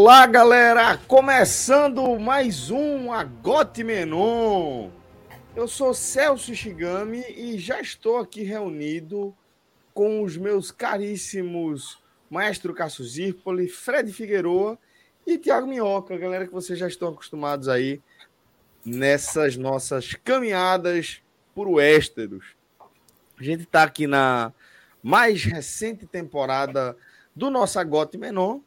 Olá, galera! Começando mais um Agote Menon. Eu sou Celso Shigami e já estou aqui reunido com os meus caríssimos Maestro Cássio Zirpoli, Fred Figueroa e Tiago Minhoca, galera que vocês já estão acostumados aí nessas nossas caminhadas por Westeros. A gente está aqui na mais recente temporada do nosso Agote Menon,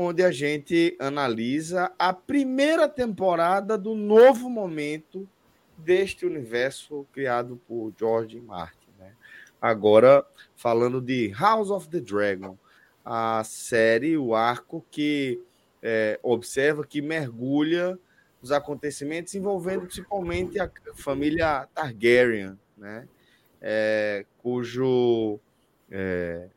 onde a gente analisa a primeira temporada do novo momento deste universo criado por George Martin. Né? Agora, falando de House of the Dragon, a série, o arco que é, observa, que mergulha os acontecimentos envolvendo principalmente a família Targaryen, né? É, cujo é,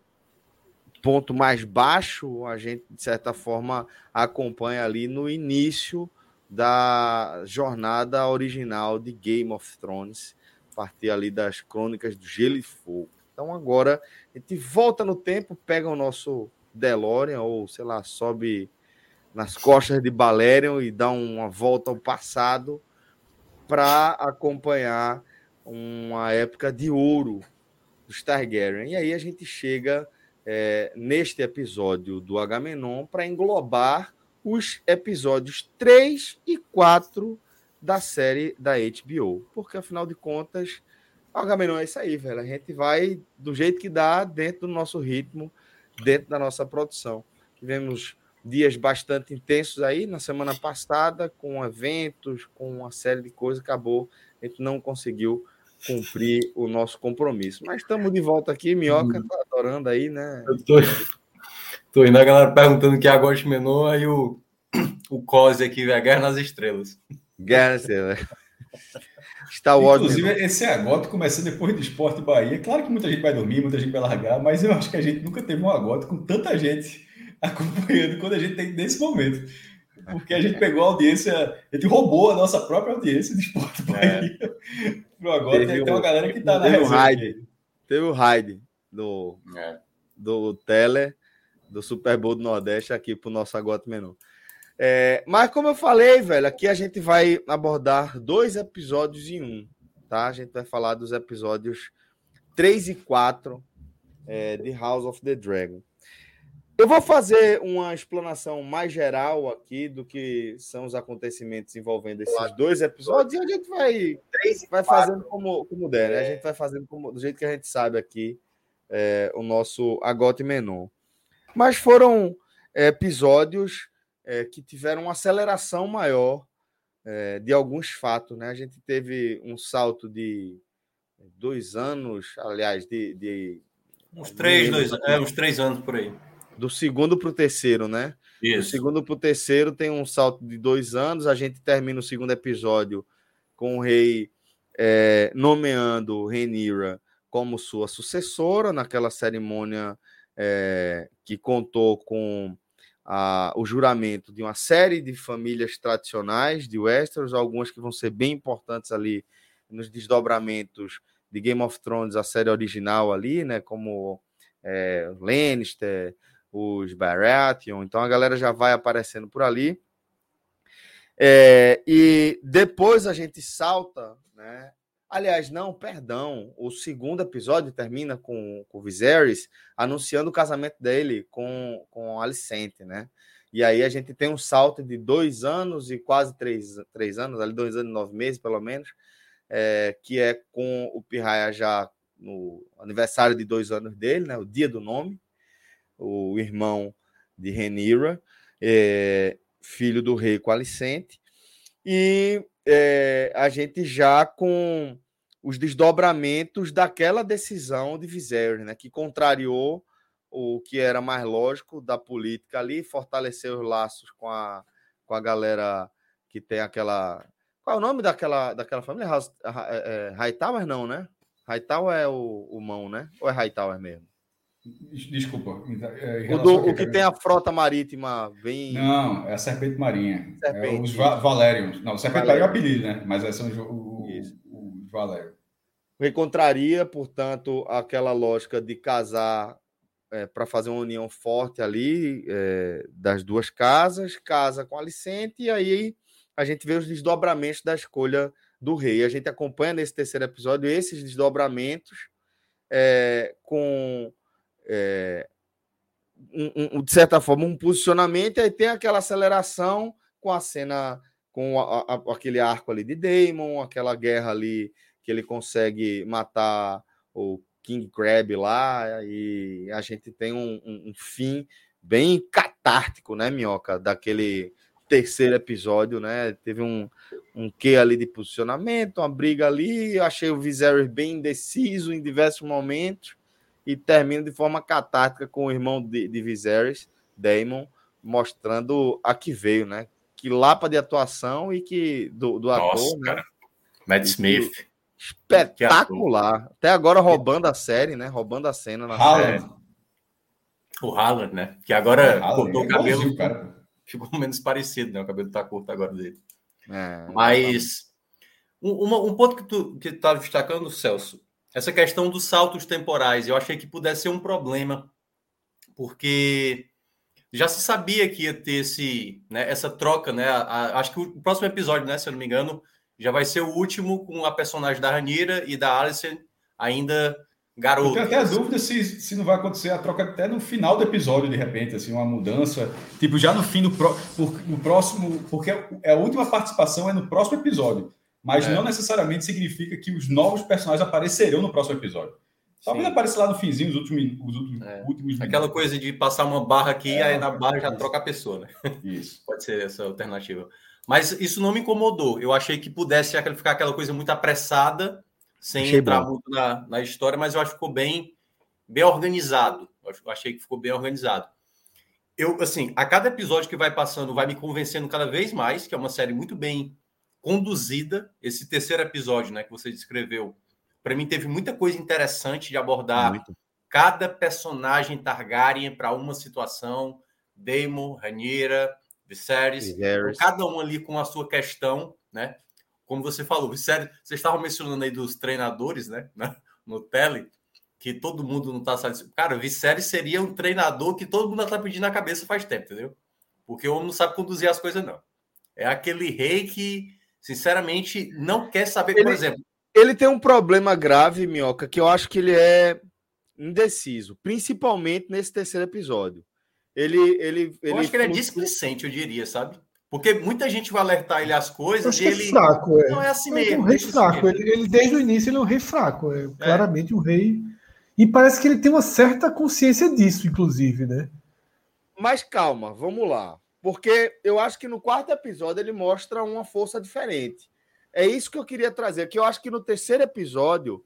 ponto mais baixo, a gente, de certa forma, acompanha ali no início da jornada original de Game of Thrones, partir ali das crônicas do Gelo e Fogo. Então agora a gente volta no tempo, pega o nosso DeLorean ou, sei lá, sobe nas costas de Balerion e dá uma volta ao passado para acompanhar uma época de ouro dos Targaryen. E aí a gente chega é, neste episódio do Agamenon para englobar os episódios 3 e 4 da série da HBO. Porque, afinal de contas, o Agamenon é isso aí, velho. A gente vai do jeito que dá, dentro do nosso ritmo, dentro da nossa produção. Tivemos dias bastante intensos aí na semana passada, com eventos, com uma série de coisas, acabou, a gente não conseguiu cumprir o nosso compromisso. Mas estamos de volta aqui, Minhoca hum. tá adorando aí, né? Eu tô, tô indo a galera perguntando que é Agosto Menor, aí o, o Cose aqui, é Guerra nas Estrelas. Guerra nas Estrelas. Está ótimo. Inclusive, esse agote começando depois do Esporte Bahia. Claro que muita gente vai dormir, muita gente vai largar, mas eu acho que a gente nunca teve um agote com tanta gente acompanhando quando a gente tem nesse momento porque a gente pegou a audiência, a gente roubou a nossa própria audiência de Esporte é. Bahia. É. Agora teve tem, uma galera que está na teve raid, Teve o raid do, é. do Tele, do Super Bowl do Nordeste, aqui para o nosso Agote Menu. É, mas como eu falei, velho, aqui a gente vai abordar dois episódios em um, tá? A gente vai falar dos episódios 3 e 4 é, de House of the Dragon. Eu vou fazer uma explanação mais geral aqui do que são os acontecimentos envolvendo esses claro. dois episódios e a gente vai, vai fazendo como, como der, né? A gente vai fazendo como, do jeito que a gente sabe aqui é, o nosso Agote Menon. Mas foram é, episódios é, que tiveram uma aceleração maior é, de alguns fatos, né? A gente teve um salto de dois anos, aliás, de. de uns três, dois, é, uns três anos por aí do segundo para o terceiro, né? Isso. Do segundo para o terceiro tem um salto de dois anos. A gente termina o segundo episódio com o rei é, nomeando Renira como sua sucessora naquela cerimônia é, que contou com a, o juramento de uma série de famílias tradicionais de Westeros, algumas que vão ser bem importantes ali nos desdobramentos de Game of Thrones, a série original ali, né? Como é, Lannister, os Baratheon, então a galera já vai aparecendo por ali. É, e depois a gente salta, né? Aliás, não, perdão. O segundo episódio termina com, com o Viserys anunciando o casamento dele com, com Alicente, né? E aí a gente tem um salto de dois anos e quase três, três anos, ali dois anos e nove meses, pelo menos, é, que é com o Pirraia já no aniversário de dois anos dele, né? O dia do nome o irmão de Renira, é, filho do rei Qualicente. e é, a gente já com os desdobramentos daquela decisão de Viserys, né, que contrariou o que era mais lógico da política ali, fortaleceu os laços com a, com a galera que tem aquela. Qual é o nome daquela, daquela família? Hightower não, né? Hightower é o, o mão, né? Ou é Hightower mesmo? Desculpa. É, o, do, o que tem a frota marítima bem. Não, é a Serpente Marinha. Serpente. É os Va Valérios. Não, Serpente Marinha é o apelido, né? Mas são os, o, os Valérios. Recontraria, portanto, aquela lógica de casar é, para fazer uma união forte ali é, das duas casas, casa com Alicente, e aí a gente vê os desdobramentos da escolha do rei. A gente acompanha nesse terceiro episódio esses desdobramentos é, com é, um, um, de certa forma, um posicionamento, e aí tem aquela aceleração com a cena, com a, a, aquele arco ali de Damon, aquela guerra ali que ele consegue matar o King Crab lá, e a gente tem um, um, fim bem catártico, né, Minhoca, daquele terceiro episódio, né? Teve um, um quê ali de posicionamento, uma briga ali. Eu achei o Viserys bem indeciso em diversos momentos e termina de forma catártica com o irmão de, de Viserys, Daemon, mostrando a que veio, né? Que lapa de atuação e que do, do Nossa, ator, né? cara. Matt Smith. Espetacular. Até agora roubando a série, né? Roubando a cena na Haaland. série. O Haaland, né? Que agora cortou o é cabelo. Cara. Ficou menos parecido, né? O cabelo tá curto agora dele. É, Mas um, um, ponto que tu que tá destacando, Celso, essa questão dos saltos temporais, eu achei que pudesse ser um problema, porque já se sabia que ia ter esse, né, essa troca, né? A, a, acho que o próximo episódio, né, se eu não me engano, já vai ser o último com a personagem da Ranira e da Alison ainda garoto. Eu tenho até a dúvida se, se não vai acontecer a troca até no final do episódio, de repente, assim, uma mudança, tipo, já no fim do pro, no próximo, porque é a última participação é no próximo episódio. Mas é. não necessariamente significa que os novos personagens aparecerão no próximo episódio. Talvez apareça lá no finzinho, os últimos, os últimos, é. últimos Aquela coisa de passar uma barra aqui, é, aí na barra já troca a pessoa, né? Isso. Pode ser essa alternativa. Mas isso não me incomodou. Eu achei que pudesse ficar aquela coisa muito apressada, sem achei entrar bom. muito na, na história, mas eu acho que ficou bem, bem organizado. Eu achei que ficou bem organizado. Eu, assim, a cada episódio que vai passando, vai me convencendo cada vez mais, que é uma série muito bem conduzida. Esse terceiro episódio, né, que você descreveu, para mim teve muita coisa interessante de abordar muito. cada personagem Targaryen para uma situação, Daemon, Rhaenyra, Viserys, cada um ali com a sua questão, né? Como você falou, Viserys, vocês estavam mencionando aí dos treinadores, né, no tele, que todo mundo não está satisfeito. Cara, Viserys seria um treinador que todo mundo está pedindo na cabeça faz tempo, entendeu? Porque o homem não sabe conduzir as coisas, não. É aquele rei que sinceramente, não quer saber, ele, por exemplo. Ele tem um problema grave, Minhoca, que eu acho que ele é indeciso, principalmente nesse terceiro episódio. Ele, ele, eu acho que ele é displicente, eu diria, sabe? Porque muita gente vai alertar ele as coisas e ele. É fraco, é. Não é assim mesmo. É um rei fraco. Ele, ele, desde o início, ele é um rei fraco. É, é claramente um rei. E parece que ele tem uma certa consciência disso, inclusive, né? Mas calma, vamos lá. Porque eu acho que no quarto episódio ele mostra uma força diferente. É isso que eu queria trazer, que eu acho que no terceiro episódio.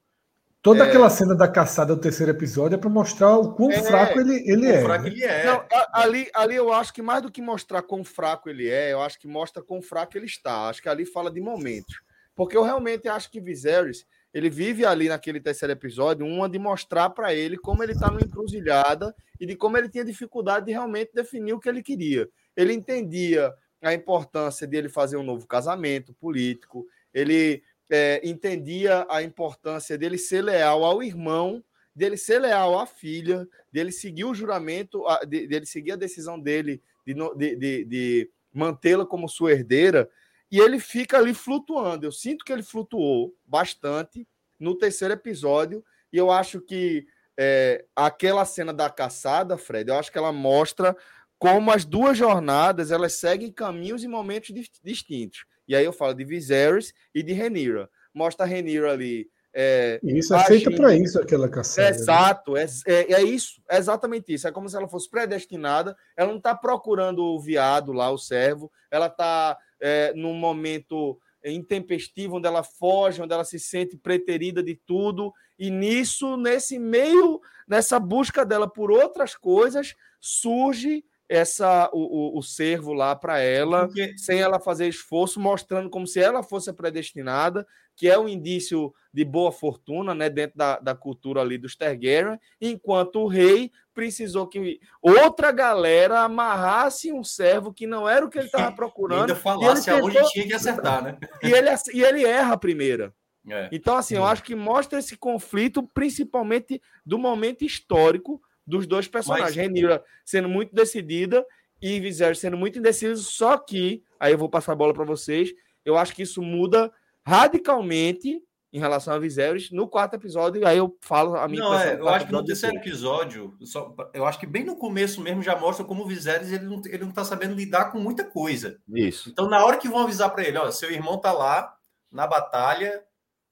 Toda é... aquela cena da caçada do terceiro episódio é para mostrar o quão é... fraco ele, ele é. Fraco né? ele é. Não, ali, ali eu acho que mais do que mostrar quão fraco ele é, eu acho que mostra quão fraco ele está. Acho que ali fala de momentos. Porque eu realmente acho que Viserys ele vive ali naquele terceiro episódio uma de mostrar para ele como ele está numa encruzilhada e de como ele tinha dificuldade de realmente definir o que ele queria. Ele entendia a importância de ele fazer um novo casamento político, ele é, entendia a importância dele ser leal ao irmão, dele ser leal à filha, dele seguir o juramento, dele seguir a decisão dele de, de, de, de mantê-la como sua herdeira, e ele fica ali flutuando. Eu sinto que ele flutuou bastante no terceiro episódio, e eu acho que é, aquela cena da caçada, Fred, eu acho que ela mostra como as duas jornadas elas seguem caminhos e momentos distintos. E aí eu falo de Viserys e de Renira. Mostra a Renira ali É, isso é feita para isso, aquela caçada. É, exato, é, é, é, isso, é exatamente isso. É como se ela fosse predestinada, ela não está procurando o viado lá, o servo, ela está é, num momento intempestivo, onde ela foge, onde ela se sente preterida de tudo, e nisso, nesse meio, nessa busca dela por outras coisas, surge essa o, o, o servo lá para ela, Porque... sem ela fazer esforço, mostrando como se ela fosse a predestinada, que é um indício de boa fortuna, né, dentro da, da cultura ali dos Targaryen, enquanto o rei precisou que outra galera amarrasse um servo que não era o que ele estava procurando. E ainda falasse tentou... aonde tinha que acertar, né? E ele, e ele erra a primeira. É. Então, assim, eu acho que mostra esse conflito, principalmente do momento histórico dos dois personagens. Mas... Renira sendo muito decidida e Viserys sendo muito indeciso, só que, aí eu vou passar a bola para vocês, eu acho que isso muda radicalmente em relação a Viserys no quarto episódio, e aí eu falo a minha Não, é, eu acho que no terceiro episódio, só, eu acho que bem no começo mesmo já mostra como o Viserys ele não, ele não tá sabendo lidar com muita coisa. Isso. Então, na hora que vão avisar para ele, ó, seu irmão tá lá na batalha,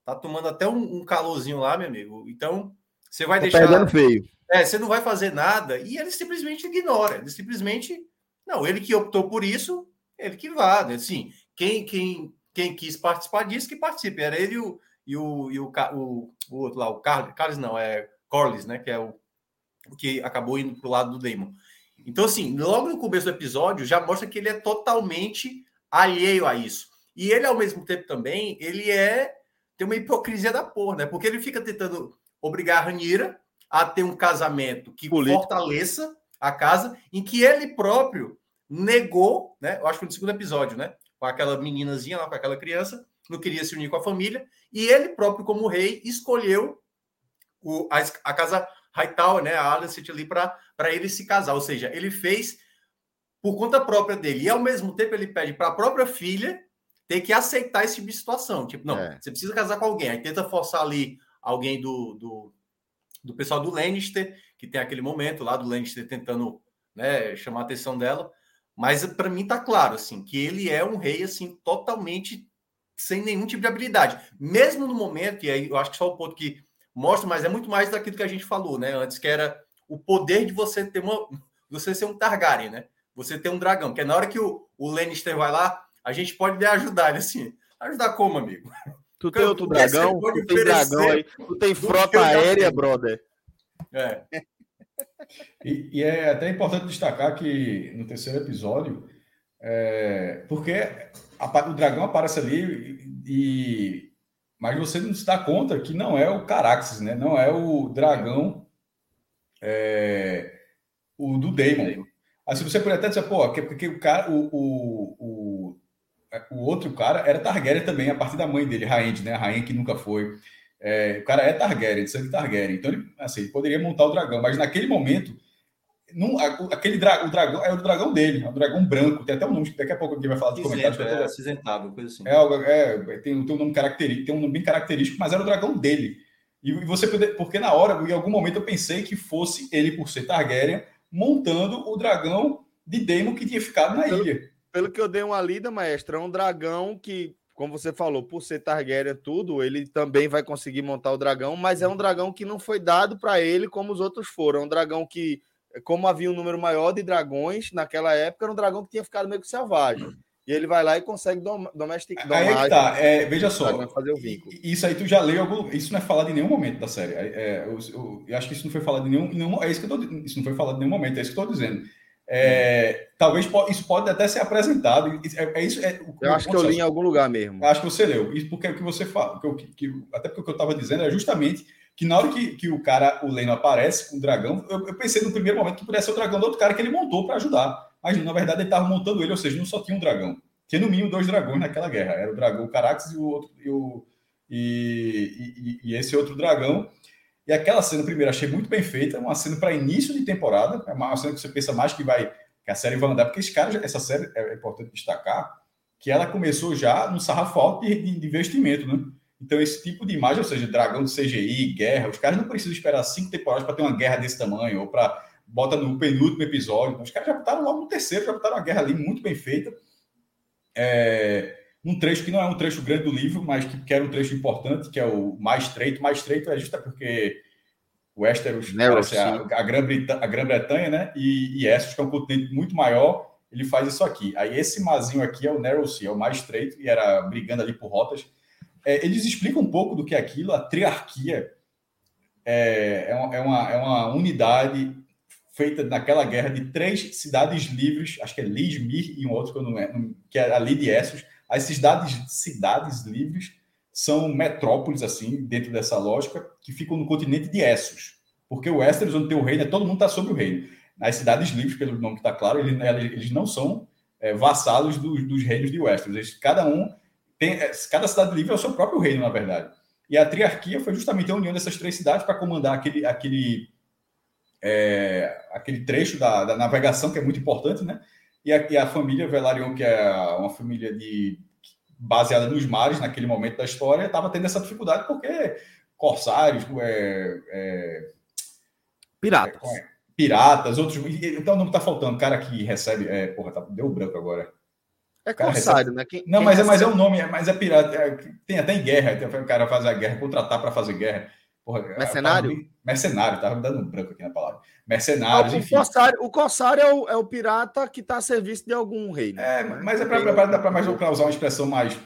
tá tomando até um, um calorzinho lá, meu amigo. Então, você vai tá deixar. Pegando feio. É, você não vai fazer nada e ele simplesmente ignora. Ele simplesmente. Não, ele que optou por isso, ele que vá. Né? Assim, quem, quem, quem quis participar disso, que participe. Era ele e o, e o, e o, o, o outro lá, o Carlos, Carlos não, é Corlys, né? Que é o que acabou indo pro lado do Damon. Então, assim, logo no começo do episódio já mostra que ele é totalmente alheio a isso. E ele, ao mesmo tempo, também, ele é. tem uma hipocrisia da porra, né? Porque ele fica tentando obrigar a Ranira a ter um casamento que Político. fortaleça a casa, em que ele próprio negou, né? Eu acho que no segundo episódio, né? Com aquela meninazinha lá, com aquela criança, não queria se unir com a família, e ele próprio, como rei, escolheu o, a, a casa Hightower, né? A Alicent ali para ele se casar. Ou seja, ele fez por conta própria dele. E ao mesmo tempo ele pede para a própria filha ter que aceitar esse tipo de situação. Tipo, não, é. você precisa casar com alguém. Aí tenta forçar ali alguém do, do, do pessoal do Lannister, que tem aquele momento lá do Lannister tentando né, chamar a atenção dela. Mas para mim tá claro assim que ele é um rei assim totalmente sem nenhum tipo de habilidade. Mesmo no momento, e aí eu acho que só o ponto que mostra, mas é muito mais daquilo que a gente falou, né? Antes que era o poder de você ter uma você ser um Targaryen, né? Você ter um dragão, que é na hora que o, o Lannister vai lá, a gente pode lhe ajudar, ele assim, ajudar como, amigo? Tu tem outro dragão? Tu tem dragão aí? Tu tem frota aérea, brother? É. E, e, é até importante destacar que no terceiro episódio, é, porque a, o dragão aparece ali e, mas você não se dá conta que não é o Caraxes, né? Não é o dragão é, o do Daemon. Assim, você pode até dizer, pô, porque o cara, o, o, o o outro cara era Targaryen também, a partir da mãe dele, Raend, né? A rainha que nunca foi. É, o cara é Targaryen, de sangue Targaryen. Então, ele, assim, ele poderia montar o dragão, mas naquele momento, não, aquele dra, o dragão é o dragão dele, é um dragão branco. Tem até um nome, daqui a pouco alguém vai falar de comentários. É, acinzentado, coisa assim. É, é, tem, tem um nome característico, tem um nome bem característico, mas era o dragão dele. E, e você poder, porque na hora, em algum momento, eu pensei que fosse ele, por ser Targaryen, montando o dragão de Daemon que tinha ficado na ilha pelo que eu dei uma lida, maestra, é um dragão que, como você falou, por ser Targaryen tudo, ele também vai conseguir montar o dragão, mas é um dragão que não foi dado para ele como os outros foram. É um dragão que, como havia um número maior de dragões naquela época, era um dragão que tinha ficado meio que selvagem. E ele vai lá e consegue dom domesticar. Aí é que tá. É, veja só. Fazer o vínculo. Isso aí tu já leu algum. Isso não é falado em nenhum momento da série. É, é eu, eu, eu, acho que isso não foi falado em nenhum. Em nenhum é isso que eu tô, Isso não foi falado em nenhum momento. É isso que eu estou dizendo. É, talvez isso pode até ser apresentado. É, é isso. É, eu acho que eu li em algum lugar mesmo. Acho que você leu. Isso porque o que você fala, que eu, que, até porque o que eu estava dizendo é justamente que na hora que, que o cara, o Leno aparece com o dragão, eu, eu, pensei no primeiro momento que pudesse ser o dragão do outro cara que ele montou para ajudar. Mas na verdade ele estava montando ele, ou seja, não só tinha um dragão. Tinha no mínimo dois dragões naquela guerra. Era o dragão Carax e o outro e, o, e, e, e esse outro dragão. E aquela cena, primeiro, achei muito bem feita, uma cena para início de temporada, é uma cena que você pensa mais que vai que a série vai andar, porque esse cara, essa série é importante destacar que ela começou já no sarrafo alto de, de, investimento, né? Então, esse tipo de imagem, ou seja, dragão de CGI, guerra, os caras não precisam esperar cinco temporadas para ter uma guerra desse tamanho, ou para bota no penúltimo episódio. Então, os caras já botaram logo no terceiro, já botaram uma guerra ali muito bem feita. É, um trecho que não é um trecho grande do livro, mas que, que era um trecho importante, que é o mais estreito. Mais estreito é justo porque Westeros parece a, a Grã-Bretanha, Grã né? E, e Essos, que é um continente muito maior, ele faz isso aqui. Aí esse mazinho aqui é o Narrow Sea, é o mais estreito, e era brigando ali por rotas. É, eles explicam um pouco do que é aquilo, a triarquia é, é, uma, é, uma, é uma unidade feita naquela guerra de três cidades livres, acho que é Lismir e um outro que eu não é, que é ali de Essos, as cidades, cidades livres são metrópoles, assim, dentro dessa lógica, que ficam no continente de Essos. Porque o Westeros, onde tem o reino, é todo mundo está sobre o reino. Nas cidades livres, pelo nome que está claro, eles, eles não são é, vassalos dos, dos reinos de Westeros. Eles, cada um tem. É, cada cidade livre é o seu próprio reino, na verdade. E a triarquia foi justamente a união dessas três cidades para comandar aquele, aquele, é, aquele trecho da, da, navegação, que é muito importante, né? E a, e a família Velaryon, que é uma família de baseada nos mares naquele momento da história, estava tendo essa dificuldade porque corsários, é, é, piratas. É, piratas, outros. Então não está faltando. Cara que recebe. É, porra, tá, deu branco agora. É corsário, recebe... né? Quem, não, quem mas, recebe... é, mas é um nome, mas é pirata. É, tem até em guerra. Tem o cara fazer a guerra, contratar para fazer guerra. Porra, mercenário? Tava, mercenário, tava me dando um branco aqui na palavra. Mercenários, o enfim. Corsário, o corsário é o, é o pirata que está a serviço de algum rei. Né? É, mas é para mais para usar uma expressão mais,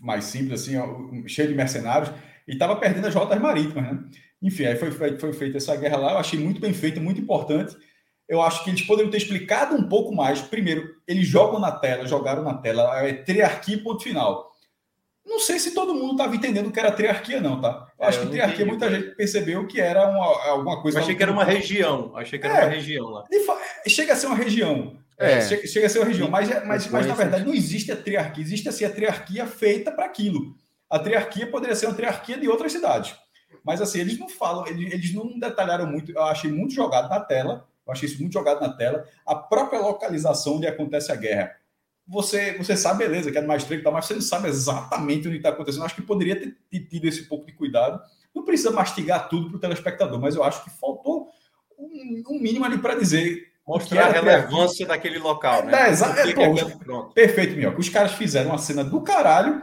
mais simples, assim, cheio de mercenários, e estava perdendo as rotas marítimas, né? Enfim, aí foi, foi, foi feita essa guerra lá, eu achei muito bem feita, muito importante. Eu acho que eles poderiam ter explicado um pouco mais. Primeiro, eles jogam na tela, jogaram na tela, é triarquia ponto final não sei se todo mundo estava entendendo o que era triarquia, não, tá? Eu acho é, que triarquia muita gente percebeu que era uma, alguma coisa. Eu achei que era uma região. Achei que era é, uma região lá. Chega a ser uma região. É. é. Chega, chega, a ser uma região, mas, é, mas, mas na verdade não existe a triarquia, existe assim, a triarquia feita para aquilo. A triarquia poderia ser uma triarquia de outras cidades. Mas assim, eles não falam, eles, eles não detalharam muito. Eu achei muito jogado na tela. Eu achei isso muito jogado na tela. A própria localização onde acontece a guerra você, você sabe, beleza, que é mais estreito, mas você não sabe exatamente o que está acontecendo. Eu acho que poderia ter, tido esse pouco de cuidado. Não precisa mastigar tudo para o telespectador, mas eu acho que faltou um, um mínimo ali para dizer. Mostrar a relevância daquele local, né? É, é, pô, é, perfeito, Minhoca. Os caras fizeram uma cena do caralho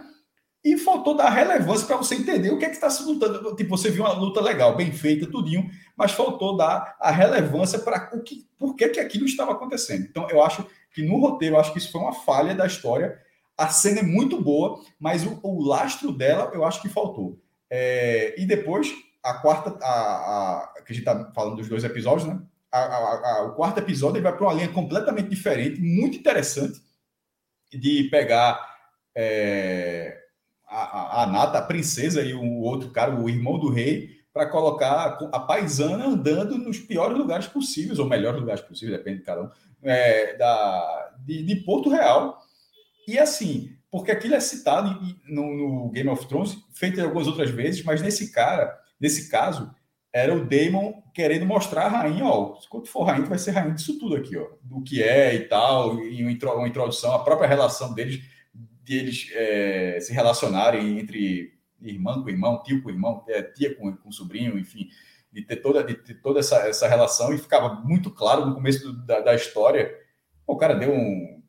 e faltou dar relevância para você entender o que é que está se lutando. Tipo, você viu uma luta legal, bem feita, tudinho, mas faltou dar a relevância para o que, por que, que aquilo estava acontecendo. Então, eu acho que no roteiro, acho que isso foi uma falha da história. A cena é muito boa, mas o, o lastro dela eu acho que faltou. É, e depois, a quarta, a, a, que a gente está falando dos dois episódios, né? A, o quarto episódio ele vai para uma linha completamente diferente, muito interessante, de pegar é, a, a Nata, a princesa, e o outro cara, o irmão do rei, para colocar a paisana andando nos piores lugares possíveis, ou melhores lugares possíveis, depende de cada um, é, da, de, de, Porto Real. E assim, porque aquilo é citado no, no, Game of Thrones, feito algumas outras vezes, mas nesse cara, nesse caso, era o Daemon querendo mostrar a rainha, ó, quando for rainha, vai ser rainha disso tudo aqui, ó, do que é e tal, e uma introdução, a própria relação deles, de eles é, se relacionarem entre irmã com irmão, tio com irmão, é, tia com, com sobrinho, enfim, de ter toda, de ter toda essa, essa relação e ficava muito claro no começo do, da, da, história. O cara deu um.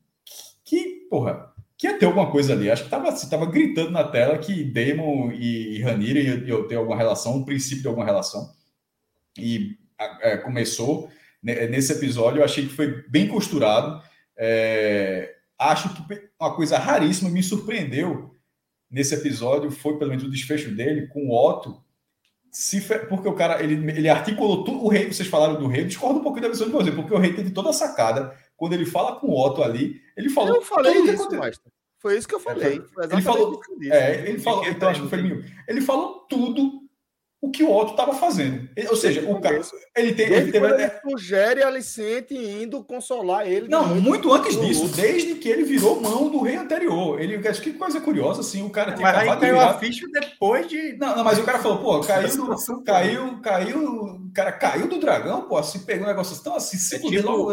Que, porra, que ia ter alguma coisa ali. Acho que tava, assim, tava gritando na tela que Damon e, e Ranira iam ter alguma relação, um princípio de alguma relação. E é, começou nesse episódio, eu achei que foi bem costurado. É, acho que uma coisa raríssima me surpreendeu nesse episódio foi pelo menos o desfecho dele com o Otto se porque o cara ele, ele articulou tudo. O rei, vocês falaram do rei, eu discordo um pouquinho da visão de você, porque o rei teve toda a sacada. Quando ele fala com o Otto ali, ele falou. Eu falei isso, Foi isso que eu falei. ele falou. É, ele falou. Então, acho que foi mil. Ele falou tudo o que o Otto estava fazendo. Ou seja, o cara, ele tem. Ele, teve, ele sugere Alicente indo consolar ele. Não, muito antes disso, desde que ele virou mão do rei anterior. Ele, que coisa curiosa, assim, o cara tem mas acabado aí de virar... a ficha depois de. Não, não, mas o cara falou, pô, caiu, do, caiu, caiu, o cara caiu do dragão, pô, assim, pegou um negócio tão assim, se é tipo, logo.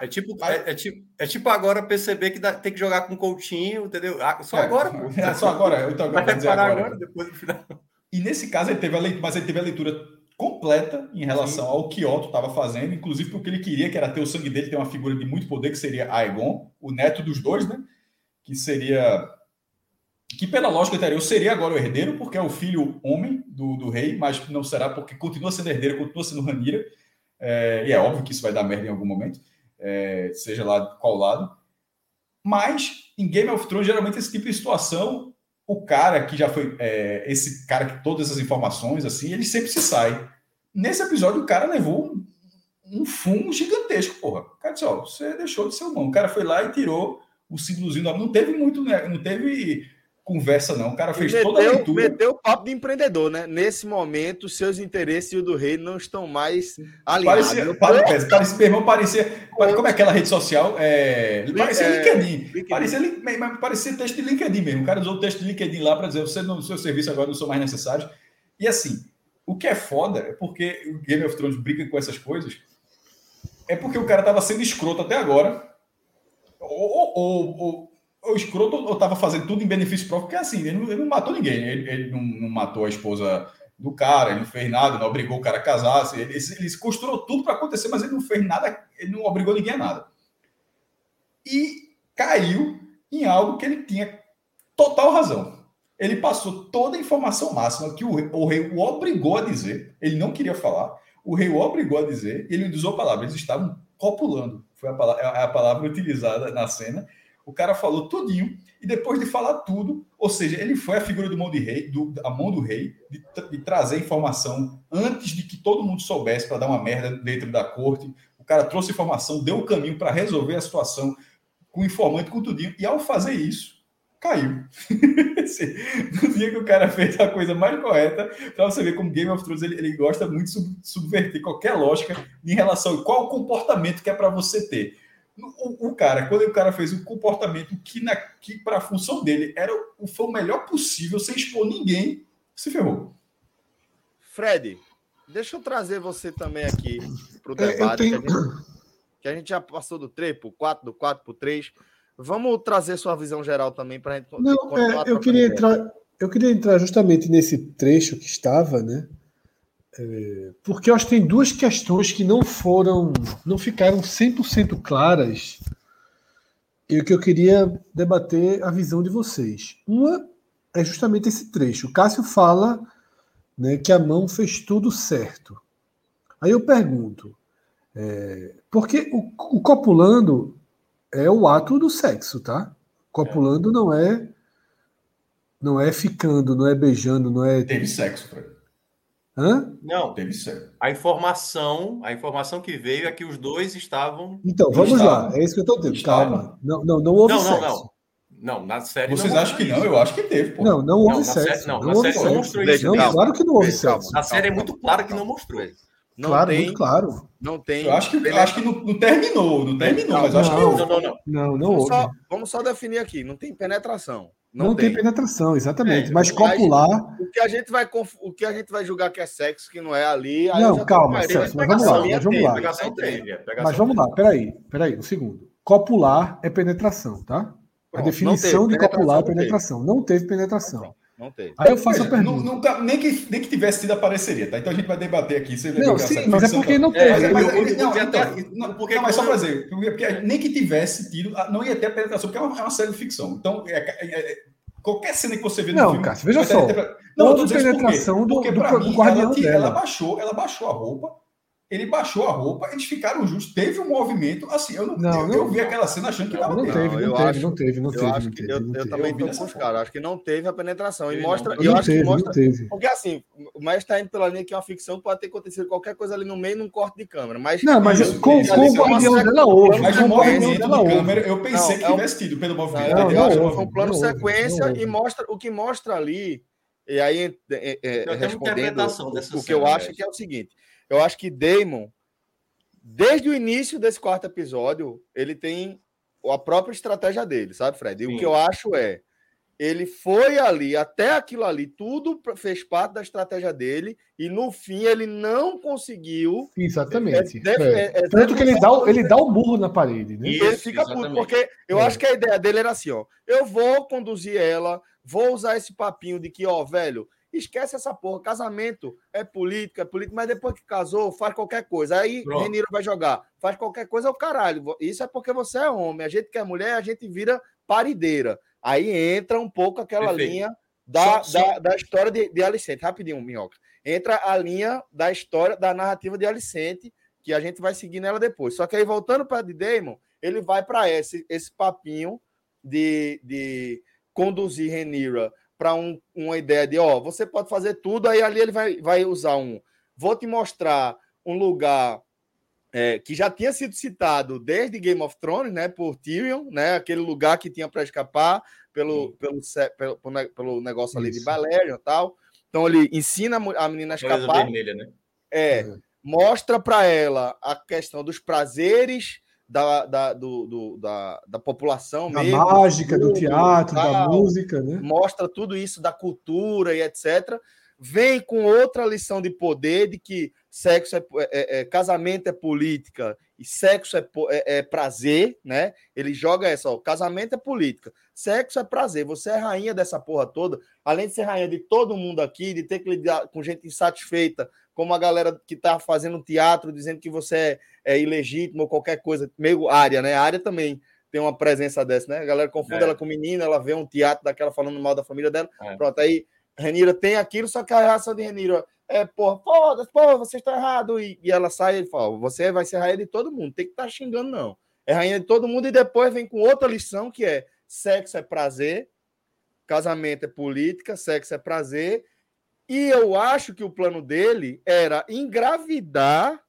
É tipo, é, é, tipo, é tipo agora perceber que dá, tem que jogar com Coutinho, entendeu? Ah, só é, agora, pô. É, só agora. Então, agora, agora, agora, depois do final. E nesse caso ele teve a leitura, mas ele teve a leitura completa em relação Sim. ao que Otto estava fazendo, inclusive porque ele queria que era ter o sangue dele, ter uma figura de muito poder, que seria Aegon, o neto dos dois, né? Que seria que pela lógica anterior seria agora o herdeiro, porque é o filho homem do, do rei, mas não será porque continua sendo herdeiro, continua sendo Ranira. É, e é óbvio que isso vai dar merda em algum momento, é, seja lá qual lado. Mas em Game of Thrones, geralmente esse tipo de situação, o cara que já foi, é, esse cara que todas as informações, assim, ele sempre se sai. Nesse episódio, o cara levou um, um fumo gigantesco, porra. O cara disse: Ó, você deixou de ser humano. O cara foi lá e tirou o símbolozinho. Não teve muito, né, não teve conversa, não. O cara fez meteu, toda a leitura. Meteu o papo de empreendedor, né? Nesse momento, seus interesses e o do rei não estão mais alinhados. Parecia, parecia, parecia, meu irmão, parecia. Como é aquela rede social? É, parecia é, LinkedIn. LinkedIn. Parecia, parecia texto de LinkedIn mesmo. O cara usou o texto de LinkedIn lá para dizer: você no seu serviço agora não sou mais necessário. E assim, o que é foda é porque o Game of Thrones brinca com essas coisas. É porque o cara tava sendo escroto até agora. Ou, ou, ou, o escroto eu tava fazendo tudo em benefício próprio, porque assim, ele não, ele não matou ninguém, ele, ele não, não, matou a esposa do cara, ele não fez nada, não obrigou o cara a casar, assim, ele, ele costurou tudo para acontecer, mas ele não fez nada, ele não obrigou ninguém a nada. E caiu em algo que ele tinha total razão. Ele passou toda a informação máxima que o, o rei o obrigou a dizer, ele não queria falar, o rei o obrigou a dizer, ele usou a palavra, eles estavam copulando, foi a palavra, a palavra utilizada na cena, o cara falou tudinho, e depois de falar tudo, ou seja, ele foi a figura do mão de rei, do, a mão do rei, de, de trazer informação antes de que todo mundo soubesse para dar uma merda dentro da corte. O cara trouxe informação, deu o caminho para resolver a situação com o informante, com tudinho, e ao fazer isso, caiu. no dia que o cara fez a coisa mais correta, para você ver como Game of Thrones ele, ele gosta muito de sub, subverter qualquer lógica em relação a qual comportamento que é para você ter. O, o, cara, quando o cara fez um comportamento que, na, que para a função dele era o, foi o melhor possível, sem expor ninguém, se ferrou. Fred, deixa eu trazer você também aqui para o é, debate. Tenho... Que, a gente, que, a gente, já passou do 3 para o 4, do 4 para o 3. Vamos trazer sua visão geral também para a gente. Não, é, eu queria entrar. Eu queria entrar justamente nesse trecho que estava, né? É, porque eu acho que tem duas questões que não foram, não ficaram 100% claras e o que eu queria debater a visão de vocês. Uma é justamente esse trecho. O Cássio fala né, que a mão fez tudo certo. Aí eu pergunto, é, porque o, o, copulando é o ato do sexo, tá? Copulando não é não é ficando, não é beijando, não é. Teve sexo, Fred. Hã? Não, deve ser. A informação, a informação que veio é que os dois estavam. Então, vamos estavam. lá. É isso que eu estou dizendo. Calma. Não, não, não houve não, não, sexo. Não, não. na série. Vocês acham que não? Eu acho que teve. Pô. Não, não houve não, sexo. Série, não, não, na série não mostrou isso. Não, claro que não houve sexo. A série é muito clara que não mostrou. Não claro, tem, muito claro. Não tem. Eu acho que, eu acho que não, não terminou, não terminou, mas eu acho que não. Não, não, não. Não, não vamos, só, vamos só definir aqui. Não tem penetração. Não, não tem. tem. penetração, exatamente. É, mas copular. O que, a gente vai, o que a gente vai julgar que é sexo, que não é ali. Não, calma, Celso, mas vamos lá. Mas vamos lá. Mas vamos lá, peraí, peraí, um segundo. Copular é penetração, tá? A definição de copular é penetração. Não teve penetração. Não teve. Aí eu faço a pergunta. Nunca, nem, que, nem que tivesse tido apareceria, tá? Então a gente vai debater aqui. Você não, sim, mas é porque não teve. É, mas, não, não, porque, não, mas só para dizer, porque nem que tivesse tido, não ia ter a penetração, porque é uma, é uma série de ficção. Então, é, é, é qualquer cena que você vê no não, filme. Cássio, veja só. Ter... Não, eu tô penetração do, porque, do, do, do guardião ela, ela baixou, ela baixou a roupa ele baixou a roupa, eles ficaram juntos, teve um movimento, assim, eu não, não, eu, não, eu vi aquela cena achando que não, não, teve, não, teve, não teve, não teve, não teve, Eu, eu também tô com os caras, acho que não teve a penetração, e mostra, eu acho que mostra, teve. porque assim, o Mestre está indo pela linha que é uma ficção, pode ter acontecido qualquer coisa ali no meio, num corte de câmera, mas... Não, mas com, com o guardião dela houve, mas o movimento da câmera, eu pensei que tivesse tido pelo movimento. Eu acho que foi um plano sequência, e mostra, o que mostra ali, e aí, respondendo o que eu acho que é o seguinte, eu acho que Damon desde o início desse quarto episódio, ele tem a própria estratégia dele, sabe, Fred? E Sim. o que eu acho é, ele foi ali, até aquilo ali, tudo fez parte da estratégia dele, e no fim ele não conseguiu. Exatamente. É, é, é, Tanto que ele dá, ele dá o burro na parede, né? Isso, ele fica puto, porque eu é. acho que a ideia dele era assim: ó, eu vou conduzir ela, vou usar esse papinho de que, ó, velho, Esquece essa porra. Casamento é política, é política, mas depois que casou, faz qualquer coisa. Aí Pronto. Reniro vai jogar. Faz qualquer coisa, é o caralho. Isso é porque você é homem. A gente que é mulher, a gente vira parideira. Aí entra um pouco aquela Perfeito. linha da, só, da, da, história de, de Alicente. Rapidinho, Minhoca. Entra a linha da história, da narrativa de Alicente, que a gente vai seguir nela depois. Só que aí, voltando para de Damon, ele vai para esse, esse papinho de, de conduzir Renira para um, uma ideia de, ó, você pode fazer tudo, aí ali ele vai, vai usar um, vou te mostrar um lugar é, que já tinha sido citado desde Game of Thrones, né, por Tyrion, né, aquele lugar que tinha para escapar pelo, pelo, pelo, pelo, negócio ali Isso. de Balerion e tal. Então ele ensina a menina a escapar. Vermelha, né? É, uhum. mostra para ela a questão dos prazeres da, da, do, do, da, da população da mesmo, mágica, do, do teatro, tal, da música, né? Mostra tudo isso da cultura e etc. Vem com outra lição de poder de que sexo é, é, é casamento é política e sexo é, é, é, prazer, né? Ele joga essa, ó, casamento é política, sexo é prazer. Você é rainha dessa porra toda, além de ser rainha de todo mundo aqui, de ter que lidar com gente insatisfeita, como a galera que tá fazendo teatro dizendo que você é, é ilegítimo ou qualquer coisa, meio área, né? A área também tem uma presença dessa, né? A galera confunde é. ela com menina, ela vê um teatro daquela falando mal da família dela. É. Pronto, aí Renira tem aquilo, só que a reação de Renira é, porra, foda-se, porra, vocês estão errados. E, e, ela sai e fala: você vai ser rainha de todo mundo, tem que estar tá xingando, não. É rainha de todo mundo, e depois vem com outra lição que é sexo é prazer, casamento é política, sexo é prazer, e eu acho que o plano dele era engravidar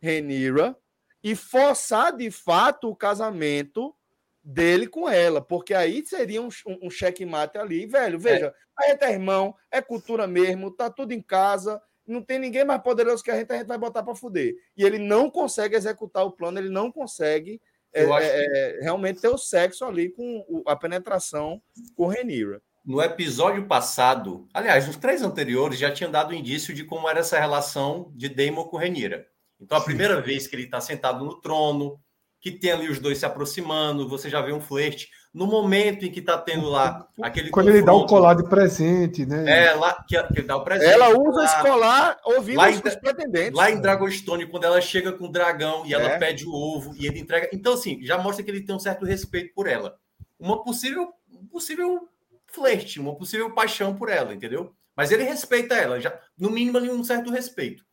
Renira e forçar de fato o casamento dele com ela, porque aí seria um, um, checkmate ali, velho. Veja, é. a gente é irmão, é cultura mesmo, tá tudo em casa, não tem ninguém mais poderoso que a gente, a gente vai botar para fuder. E ele não consegue executar o plano, ele não consegue é, é, é, realmente ter o sexo ali com a penetração com Renira no episódio passado, aliás, nos três anteriores, já tinha dado indício de como era essa relação de Daemon com Renira. Então, a primeira vez que ele está sentado no trono, que tem ali os dois se aproximando, você já vê um flerte. No momento em que está tendo lá aquele. Quando ele dá o colar de presente, né? É, lá que, que ele dá o presente. Ela usa lá, esse colar ouvindo lá os pretendentes. Lá em Dragonstone, quando ela chega com o dragão e ela é. pede o ovo e ele entrega. Então, assim, já mostra que ele tem um certo respeito por ela. Uma possível, possível flerte, uma possível paixão por ela, entendeu? Mas ele respeita ela, já no mínimo ali um certo respeito.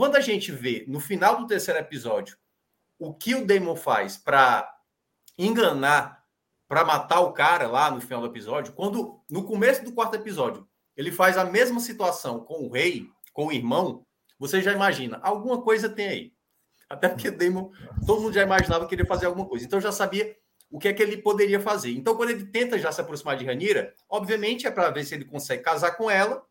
Quando a gente vê no final do terceiro episódio o que o Damon faz para enganar, para matar o cara lá no final do episódio, quando no começo do quarto episódio ele faz a mesma situação com o rei, com o irmão, você já imagina, alguma coisa tem aí. Até porque Damon, todo mundo já imaginava que ele ia fazer alguma coisa. Então já sabia o que é que ele poderia fazer. Então, quando ele tenta já se aproximar de Ranira, obviamente é para ver se ele consegue casar com ela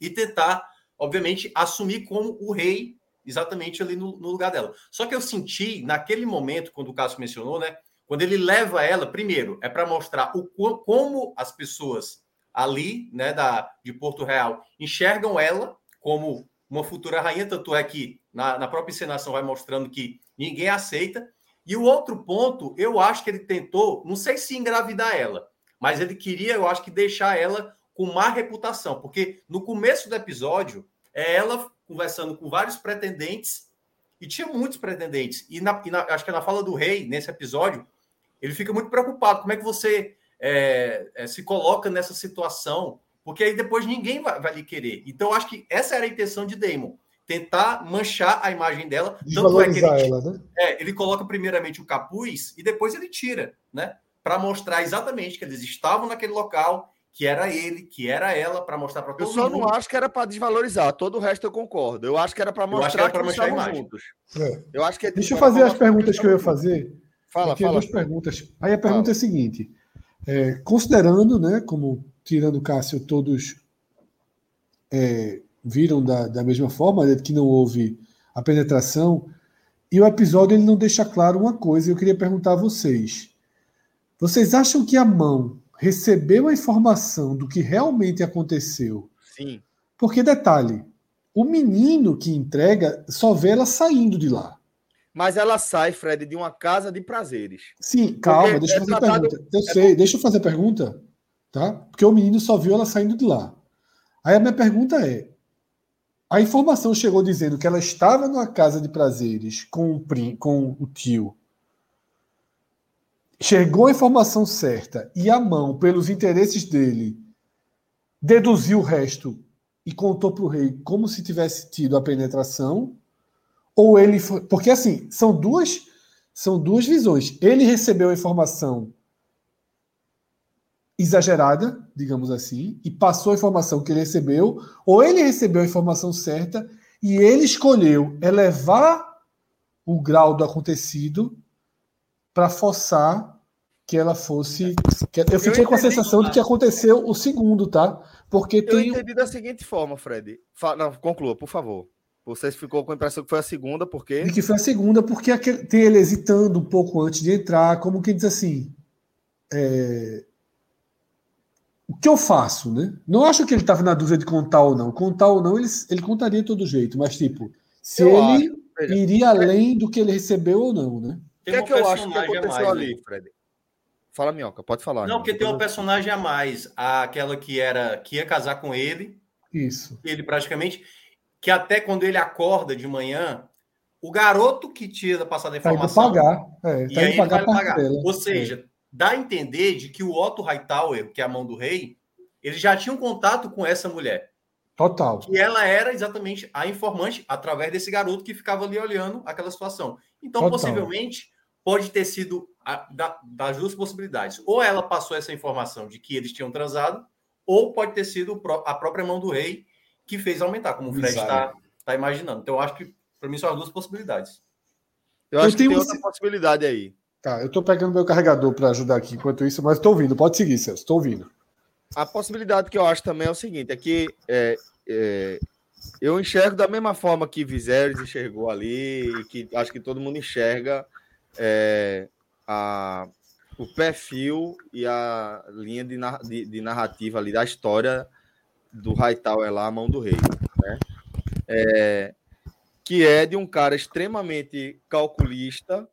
e tentar, obviamente, assumir como o rei exatamente ali no, no lugar dela. Só que eu senti, naquele momento, quando o Cássio mencionou, né? Quando ele leva ela, primeiro, é para mostrar o como as pessoas ali, né, da, de Porto Real, enxergam ela como uma futura rainha, tanto é que na, na própria encenação vai mostrando que ninguém aceita. E o outro ponto, eu acho que ele tentou, não sei se engravidar ela, mas ele queria, eu acho que deixar ela com má reputação, porque no começo do episódio é ela conversando com vários pretendentes e tinha muitos pretendentes. E, na, e na, acho que na fala do rei, nesse episódio, ele fica muito preocupado. Como é que você é, é, se coloca nessa situação? Porque aí depois ninguém vai, vai lhe querer. Então, acho que essa era a intenção de Damon tentar manchar a imagem dela. Tanto é que ele, ela, né? é, ele coloca primeiramente o capuz e depois ele tira, né? Para mostrar exatamente que eles estavam naquele local, que era ele, que era ela, para mostrar para todo mundo. Eu só mundo. não acho que era para desvalorizar, todo o resto eu concordo. Eu acho que era para mostrar que, que eles estavam juntos. É. Eu acho que é Deixa eu fazer as perguntas que eu ia fazer. Fala, fala. duas perguntas. Aí a pergunta fala. é a seguinte: é, considerando, né, como tirando o Cássio, todos é, viram da, da mesma forma, né, que não houve a penetração. E o episódio ele não deixa claro uma coisa, eu queria perguntar a vocês. Vocês acham que a mão recebeu a informação do que realmente aconteceu? Sim. Porque, detalhe, o menino que entrega só vê ela saindo de lá. Mas ela sai, Fred, de uma casa de prazeres. Sim, calma, Porque deixa eu é fazer tratado... pergunta. Eu é sei, deixa eu fazer a pergunta, tá? Porque o menino só viu ela saindo de lá. Aí a minha pergunta é: a informação chegou dizendo que ela estava numa casa de prazeres com o, prim, com o tio. Chegou a informação certa e a mão, pelos interesses dele, deduziu o resto e contou para o rei como se tivesse tido a penetração, ou ele foi. Porque assim, são duas, são duas visões. Ele recebeu a informação exagerada, digamos assim, e passou a informação que ele recebeu, ou ele recebeu a informação certa e ele escolheu elevar o grau do acontecido para forçar que ela fosse. Que... Eu fiquei eu com a sensação de que aconteceu o segundo, tá? Porque eu tem. Eu entendi da seguinte forma, Fred. Não, conclua, por favor. Você ficou com a impressão que foi a segunda, porque. De que foi a segunda, porque tem ele hesitando um pouco antes de entrar, como quem diz assim. É... O que eu faço, né? Não acho que ele estava na dúvida de contar ou não. Contar ou não, ele, ele contaria de todo jeito, mas, tipo, se eu ele acho, iria além do que ele recebeu ou não, né? O que é que eu acho que aconteceu ali, né? Fred? Fala, Minhoca, pode falar. Não, porque tem uma personagem a mais, aquela que era que ia casar com ele. Isso. Ele praticamente que até quando ele acorda de manhã, o garoto que tinha passado a informação. Tá pagar. É, tá e aí pagar, pagar. Ou seja, é. dá a entender de que o Otto Hightower, que é a mão do rei, ele já tinha um contato com essa mulher. Total. Que ela era exatamente a informante através desse garoto que ficava ali olhando aquela situação. Então, Total. possivelmente, pode ter sido a, da, das duas possibilidades. Ou ela passou essa informação de que eles tinham transado, ou pode ter sido a própria mão do rei que fez aumentar, como o Fred está tá imaginando. Então, eu acho que, para mim, são as duas possibilidades. Eu, eu acho que tem outra possibilidade aí. Tá, eu estou pegando meu carregador para ajudar aqui enquanto isso, mas estou ouvindo. Pode seguir, Celso, estou ouvindo. A possibilidade que eu acho também é o seguinte: é que é, é, eu enxergo da mesma forma que Viserys enxergou ali, e que acho que todo mundo enxerga é, a, o perfil e a linha de, de, de narrativa ali da história do Hightower lá, a mão do rei, né? É, que é de um cara extremamente calculista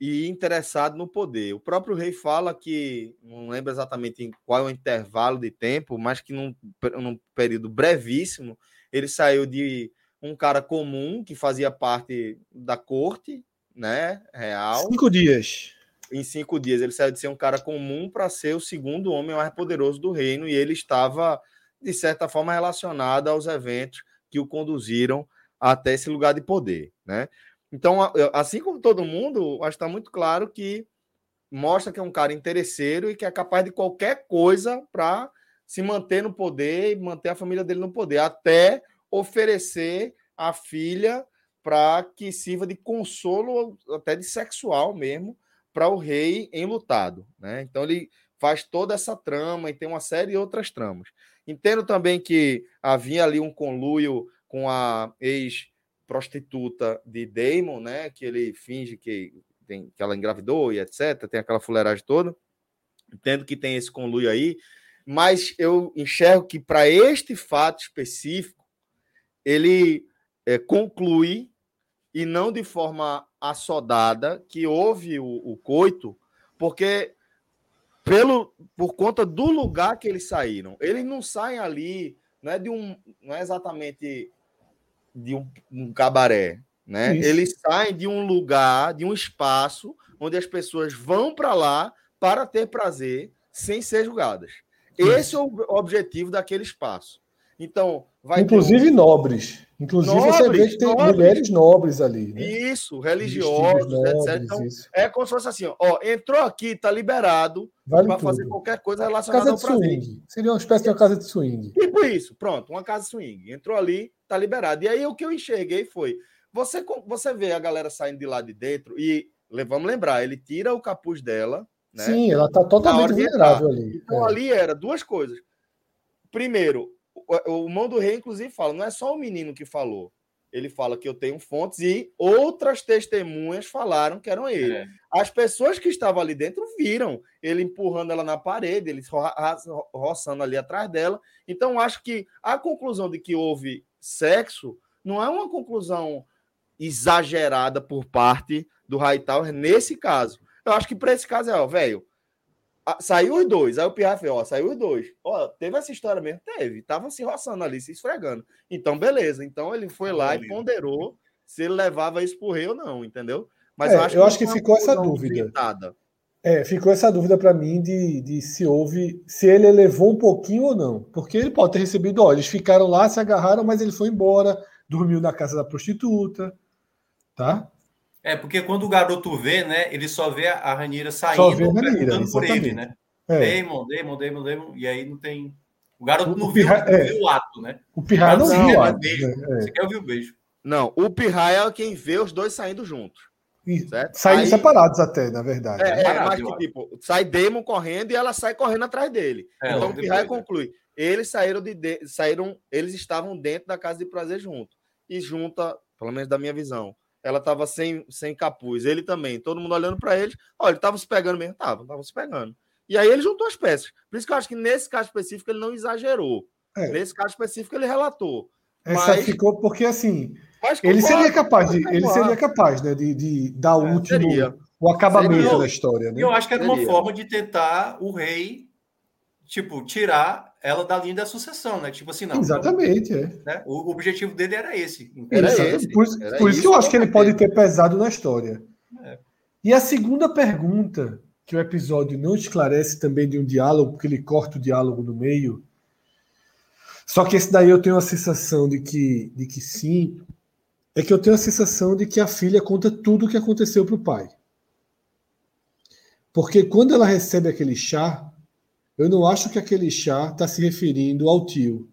e interessado no poder. O próprio rei fala que, não lembro exatamente em qual é o intervalo de tempo, mas que num, num período brevíssimo, ele saiu de um cara comum que fazia parte da corte, né, real. Cinco dias. Em cinco dias ele saiu de ser um cara comum para ser o segundo homem mais poderoso do reino e ele estava de certa forma, relacionada aos eventos que o conduziram até esse lugar de poder, né? Então, assim como todo mundo, acho que está muito claro que mostra que é um cara interesseiro e que é capaz de qualquer coisa para se manter no poder e manter a família dele no poder, até oferecer a filha para que sirva de consolo, até de sexual mesmo, para o rei enlutado. Né? Então ele faz toda essa trama e tem uma série de outras tramas. Entendo também que havia ali um conluio com a ex-prostituta de Damon, né? Que ele finge que, tem, que ela engravidou e etc. Tem aquela fuleiragem toda. Entendo que tem esse conluio aí, mas eu enxergo que para este fato específico, ele é, conclui, e não de forma assodada, que houve o, o coito, porque pelo por conta do lugar que eles saíram. Eles não saem ali, não é de um, não é exatamente de um, um cabaré, né? Isso. Eles saem de um lugar, de um espaço onde as pessoas vão para lá para ter prazer sem ser julgadas. Isso. Esse é o objetivo daquele espaço. Então, vai Inclusive ter... nobres. Inclusive, nobres, você vê que tem nobres. mulheres nobres ali. Né? Isso, religiosos, nobres, etc. Então, isso. é como se fosse assim: ó, entrou aqui, tá liberado vale para fazer qualquer coisa relacionada casa ao prazer. Swing. Seria uma espécie de uma casa de swing. Tipo isso, pronto, uma casa de swing. Entrou ali, tá liberado. E aí o que eu enxerguei foi: você, você vê a galera saindo de lá de dentro e vamos lembrar, ele tira o capuz dela. Né? Sim, ela tá totalmente vulnerável ali. Então é. ali era duas coisas. Primeiro, o, o mão do rei, inclusive, fala: não é só o menino que falou. Ele fala que eu tenho fontes e outras testemunhas falaram que eram ele. É. As pessoas que estavam ali dentro viram ele empurrando ela na parede, ele ro roçando ali atrás dela. Então, acho que a conclusão de que houve sexo não é uma conclusão exagerada por parte do Hightower nesse caso. Eu acho que para esse caso é, ó, velho, Saiu os dois. Aí o Piaf, ó, saiu os dois. Ó, teve essa história mesmo? Teve. Tava se roçando ali, se esfregando. Então, beleza. Então ele foi lá e ponderou se ele levava isso pro rei ou não, entendeu? Mas é, eu acho, eu que, acho que ficou essa dúvida. É, ficou essa dúvida para mim de, de se houve, se ele elevou um pouquinho ou não. Porque ele pode ter recebido, olha, eles ficaram lá, se agarraram, mas ele foi embora, dormiu na casa da prostituta, tá? É, porque quando o garoto vê, né, ele só vê a Ranira saindo, só vê a Ranira, por ele, né? É. Damon, Damon, Damon, Damon, e aí não tem... O garoto não, o viu, Pirra... não é. viu o ato, né? O Pirraia não, não viu o ato. Beijo. É. Você quer ouvir o beijo. Não, o Pirraia é quem vê os dois saindo juntos. Saem separados até, na verdade. É, é mas que tipo, sai Damon correndo e ela sai correndo atrás dele. É, então o Pirraia conclui. Eles saíram de, de, saíram, eles estavam dentro da casa de prazer junto. E junta, pelo menos da minha visão, ela estava sem, sem capuz, ele também, todo mundo olhando para eles. Olha, ele estava se pegando mesmo, tava, tava se pegando. E aí ele juntou as peças. Por isso que eu acho que nesse caso específico ele não exagerou. É. Nesse caso específico ele relatou. Essa mas... ficou porque assim, ele seria capaz de, ele seria capaz, né, de, de dar o é, último, seria. o acabamento seria. da história. Né? Eu acho que era seria. uma forma de tentar o rei, tipo, tirar ela da linha da sucessão, né? Tipo assim, não. Exatamente, é. Né? O objetivo dele era esse. Era esse. Por, era por isso que eu acho que ele pode ter pesado na história. É. E a segunda pergunta que o episódio não esclarece também de um diálogo, porque ele corta o diálogo no meio. Só que esse daí eu tenho a sensação de que, de que sim, é que eu tenho a sensação de que a filha conta tudo o que aconteceu para o pai. Porque quando ela recebe aquele chá, eu não acho que aquele chá está se referindo ao tio,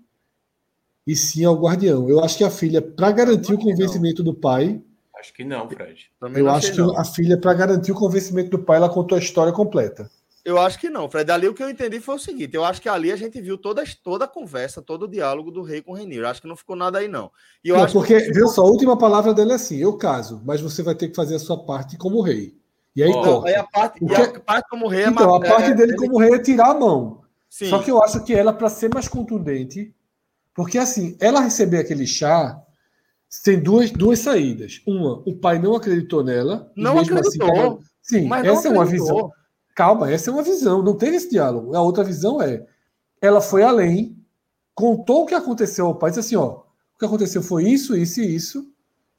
e sim ao guardião. Eu acho que a filha, para garantir o convencimento do pai. Acho que não, Fred. Também eu acho que não. a filha, para garantir o convencimento do pai, ela contou a história completa. Eu acho que não, Fred. Ali o que eu entendi foi o seguinte: eu acho que ali a gente viu toda, toda a conversa, todo o diálogo do rei com o Renir. Eu acho que não ficou nada aí, não. E eu não, acho porque, que... viu só, a última palavra dele é assim: eu caso, mas você vai ter que fazer a sua parte como rei. E aí, oh, aí a parte, porque... a parte como rei é Então, a parte é, dele é... como rei é tirar a mão. Sim. Só que eu acho que ela, para ser mais contundente, porque assim, ela receber aquele chá tem duas, duas saídas. Uma, o pai não acreditou nela. Não assim, acreditou. Assim, ela... Sim, essa é uma visão. Calma, essa é uma visão, não teve esse diálogo. A outra visão é, ela foi além, contou o que aconteceu ao pai, disse assim, ó, o que aconteceu foi isso, isso e isso,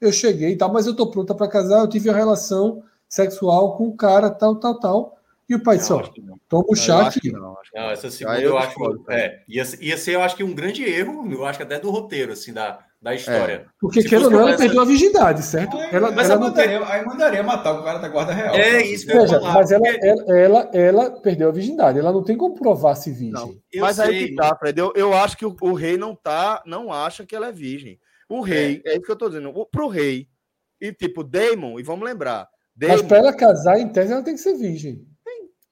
eu cheguei e tal, mas eu tô pronta para casar, eu tive uma relação sexual com o cara, tal, tal, tal. E o pai disse, ó, toma o chá aqui. Não, não, essa segunda eu, eu acho, é, ia, ia ser, eu acho que um grande erro, eu acho que até do roteiro, assim, da, da história. É. Porque quem não, ela perdeu a virgindade, certo? Aí, ela, mas ela mandaria, aí mandaria matar o cara da guarda real. É isso que eu Veja, falar, Mas ela, ela, ela, ela, perdeu a virgindade, ela não tem como provar se virgem. Não, mas sei, aí que tá, Fred. Eu, eu acho que o, o, rei não tá, não acha que ela é virgem. O rei, é, é isso que eu tô dizendo, o, pro rei, e tipo, Damon, e vamos lembrar. Damon, mas para ela casar, em tese, ela tem que ser virgem.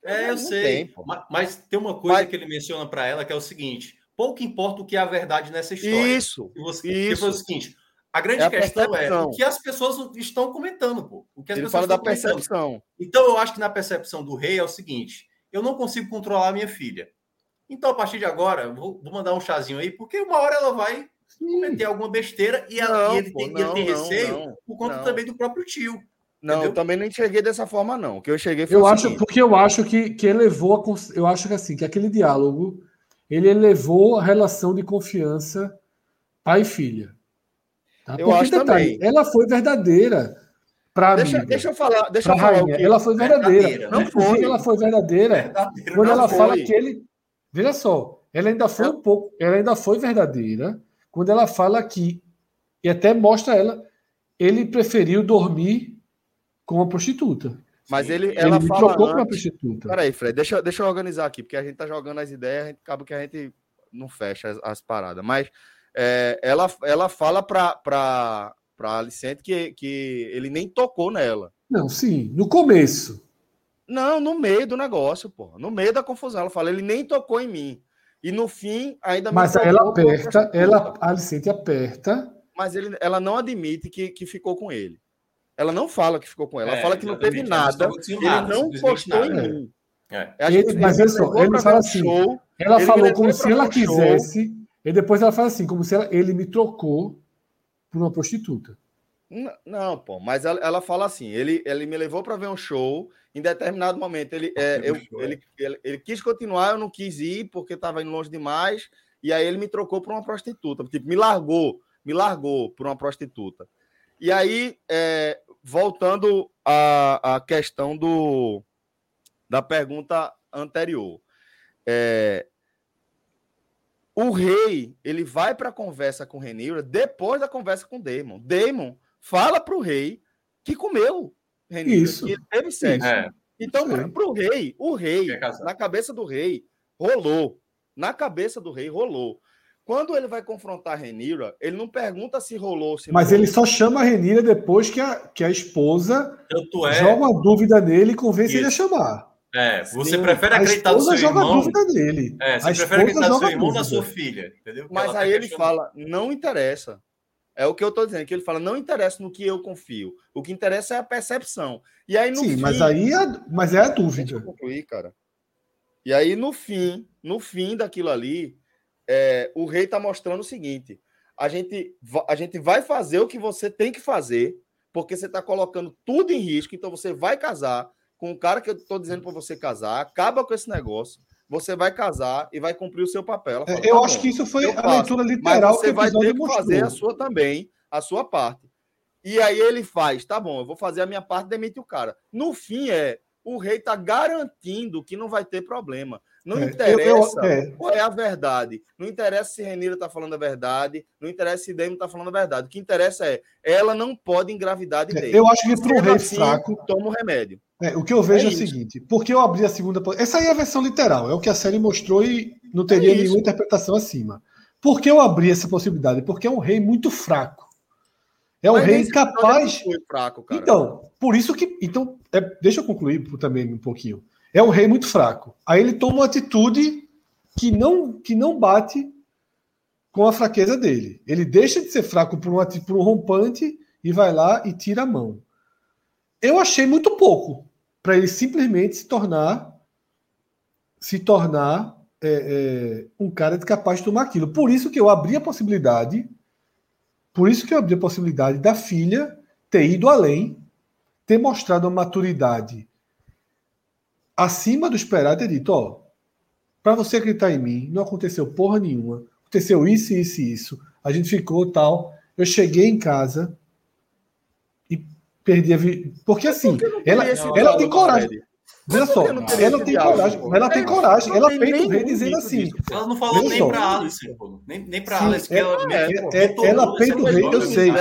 É, eu sei. Tem, mas, mas, tem uma coisa mas... que ele menciona para ela que é o seguinte: pouco importa o que é a verdade nessa história. Isso. Você, isso. foi o seguinte: a grande é a questão é o que as pessoas estão comentando, pô. O que as Ele pessoas fala da percepção. Então, eu acho que na percepção do rei é o seguinte: eu não consigo controlar a minha filha. Então, a partir de agora, vou, vou mandar um chazinho aí, porque uma hora ela vai cometer alguma besteira e, ela, não, e ele, pô, tem, não, ele tem não, receio por conta também do próprio tio. Não, entendeu? eu também não enxerguei dessa forma, não. O que eu enxerguei foi. Eu acho, seguinte. porque eu acho que, que elevou a, Eu acho que assim, que aquele diálogo ele elevou a relação de confiança pai e filha. Tá? Eu Porque, acho detalhe, também. Ela foi verdadeira para deixa, deixa eu falar, deixa eu falar. Ela foi verdadeira. verdadeira não foi. Ela foi verdadeira. verdadeira quando ela foi. fala que ele. Veja só, ela ainda foi um pouco. Ela ainda foi verdadeira quando ela fala que. E até mostra ela. Ele preferiu dormir com uma prostituta. Mas ele, ela ele fala trocou antes... para prostituta. Peraí, Fred, deixa, deixa eu organizar aqui, porque a gente tá jogando as ideias, a gente, acaba que a gente não fecha as, as paradas. Mas é, ela, ela fala para Alicente que, que ele nem tocou nela. Não, sim, no começo. Não, no meio do negócio, pô. No meio da confusão. Ela fala, ele nem tocou em mim. E no fim, ainda Mas ela aperta, ela, a Alicente aperta. Mas ele, ela não admite que, que ficou com ele. Ela não fala que ficou com ela. Ela é, fala que não teve nada. Ele não postou em mim. É. Ele, mas olha só, ele fala assim. Show, ela falou como se ela quisesse. Show, e depois ela fala assim, como se ela, ele me trocou por uma prostituta. Não, não pô, mas ela, ela, fala assim: ele, ele me levou para ver um show. Em determinado momento, ele, é, eu, ele, ele, ele, quis continuar, eu não quis ir porque estava indo longe demais. E aí ele me trocou por uma prostituta. Tipo, me largou, me largou por uma prostituta. E aí, é, voltando à, à questão do, da pergunta anterior. É, o rei, ele vai para a conversa com Renira depois da conversa com Damon. Damon fala para o rei que comeu Renira, Isso. que ele teve sexo. É. Então, para o rei, o rei, na cabeça do rei, rolou. Na cabeça do rei, rolou. Quando ele vai confrontar a Renira, ele não pergunta se rolou. Se Mas ele só chama a Renira depois que a, que a esposa é... joga uma dúvida nele e convence Isso. ele a chamar. É, você Sim. prefere acreditar no seu joga irmão. dúvida nele. É, você a prefere acreditar no seu irmão ou na sua filha. Entendeu? Mas aí ele fala, não interessa. É o que eu estou dizendo, que ele fala, não interessa no que eu confio. O que interessa é a percepção. E aí no Sim, fim, mas aí é, mas é a dúvida. Deixa eu concluir, cara. E aí no fim, no fim daquilo ali, é, o rei está mostrando o seguinte: a gente, a gente vai fazer o que você tem que fazer, porque você está colocando tudo em risco, então você vai casar com o cara que eu estou dizendo para você casar, acaba com esse negócio, você vai casar e vai cumprir o seu papel. Fala, eu tá acho bom, que isso foi a faço, leitura literal. Mas você vai ter que mostrou. fazer a sua também, a sua parte. E aí ele faz, tá bom, eu vou fazer a minha parte, demite o cara. No fim é, o rei está garantindo que não vai ter problema. Não é, interessa eu, eu, é. qual é a verdade. Não interessa se Renira está falando a verdade. Não interessa se Demo está falando a verdade. O que interessa é ela não pode engravidar de é, Eu acho que para o rei assim, fraco. Toma o remédio. É, o que eu vejo é, é o seguinte: porque eu abri a segunda. Essa aí é a versão literal. É o que a série mostrou e não teria é nenhuma interpretação acima. Por que eu abri essa possibilidade? Porque é um rei muito fraco. É um Mas rei capaz. Fraco, então, por isso que. Então, é, deixa eu concluir também um pouquinho. É um rei muito fraco. Aí ele toma uma atitude que não, que não bate com a fraqueza dele. Ele deixa de ser fraco por um, por um rompante e vai lá e tira a mão. Eu achei muito pouco para ele simplesmente se tornar se tornar é, é, um cara capaz de tomar aquilo. Por isso que eu abri a possibilidade, por isso que eu abri a possibilidade da filha ter ido além, ter mostrado uma maturidade acima do esperado, ter dito, ó, para você acreditar em mim, não aconteceu porra nenhuma, aconteceu isso, isso e isso, a gente ficou tal, eu cheguei em casa e perdi a vida, porque assim, ela, ela tem coragem, Veja só, ela tem coragem, ela tem coragem, ela peita o rei dizendo assim. Ela não falou nem para Alice, nem, nem para Alice, que ela, é, é, ela peita o rei, eu sei.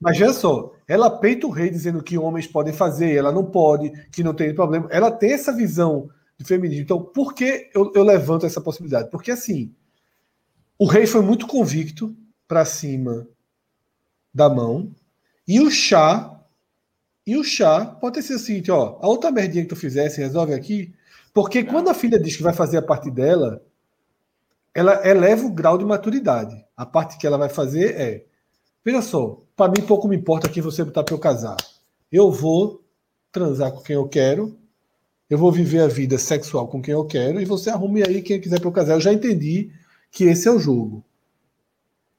Mas veja só, ela peita o rei dizendo que homens podem fazer, ela não pode, que não tem problema. Ela tem essa visão de feminismo. Então, por que eu, eu levanto essa possibilidade? Porque assim, o rei foi muito convicto para cima da mão, e o chá e o chá pode sido o seguinte, ó, a outra merdinha que tu fizesse, resolve aqui, porque quando a filha diz que vai fazer a parte dela, ela eleva o grau de maturidade. A parte que ela vai fazer é, veja só, para mim pouco me importa quem você botar para eu casar. Eu vou transar com quem eu quero, eu vou viver a vida sexual com quem eu quero, e você arrume aí quem quiser para eu casar. Eu já entendi que esse é o jogo.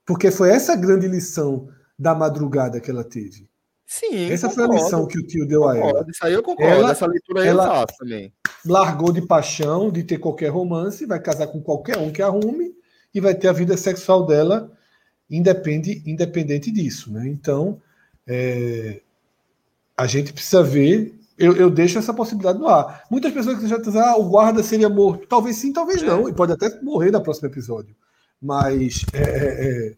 Porque foi essa grande lição da madrugada que ela teve. Sim. Essa concordo. foi a lição que o tio deu concordo. a ela. Isso aí eu concordo. Ela, Essa leitura aí ela eu faço também. Largou de paixão, de ter qualquer romance, vai casar com qualquer um que arrume e vai ter a vida sexual dela independe, independente disso. Né? Então, é, a gente precisa ver. Eu, eu, deixo essa possibilidade no ar. Muitas pessoas que já dizem, ah, o guarda seria morto. Talvez sim, talvez não. E pode até morrer no próximo episódio. Mas é, é, é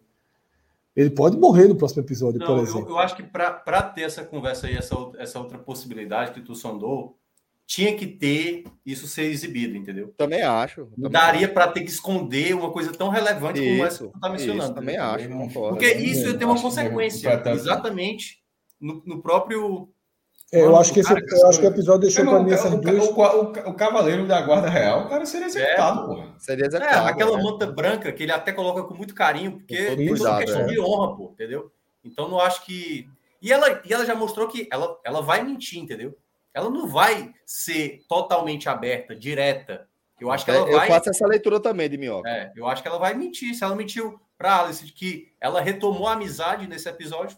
ele pode morrer no próximo episódio, Não, por exemplo. Eu, eu acho que para ter essa conversa aí, essa, essa outra possibilidade que tu sondou, tinha que ter isso ser exibido, entendeu? Também acho. Também Daria para ter que esconder uma coisa tão relevante isso, como essa que tu está mencionando. Isso, também acho, concordo. Porque isso ia ter uma consequência, exatamente no, no próprio é, eu acho que esse, eu acho que o episódio deixou para mim essas duas. O, o, o, Cavaleiro da Guarda Real, o cara seria executado, é, porra. Seria executado. É, aquela é. manta branca que ele até coloca com muito carinho, porque é uma questão é. de honra, pô, entendeu? Então não acho que. E ela, e ela já mostrou que ela, ela vai mentir, entendeu? Ela não vai ser totalmente aberta, direta. Eu acho que ela é, vai. Eu faço essa leitura também de Minhoca. É, eu acho que ela vai mentir. Se ela mentiu para Alice que ela retomou a amizade nesse episódio,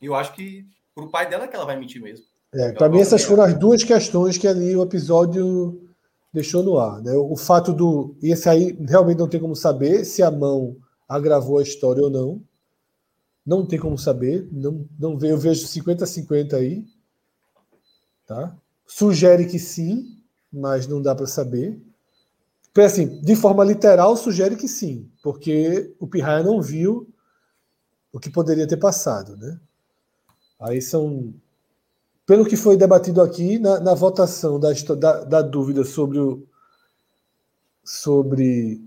eu acho que pro pai dela que ela vai mentir mesmo. É, para mim, essas foram as duas questões que ali o episódio deixou no ar. Né? O fato do. E esse aí realmente não tem como saber se a mão agravou a história ou não. Não tem como saber. Não, não Eu vejo 50-50 aí. Tá? Sugere que sim. mas não dá para saber. Assim, de forma literal, sugere que sim, porque o Pirraia não viu o que poderia ter passado. Né? Aí são. Pelo que foi debatido aqui, na, na votação da, da, da dúvida sobre o, sobre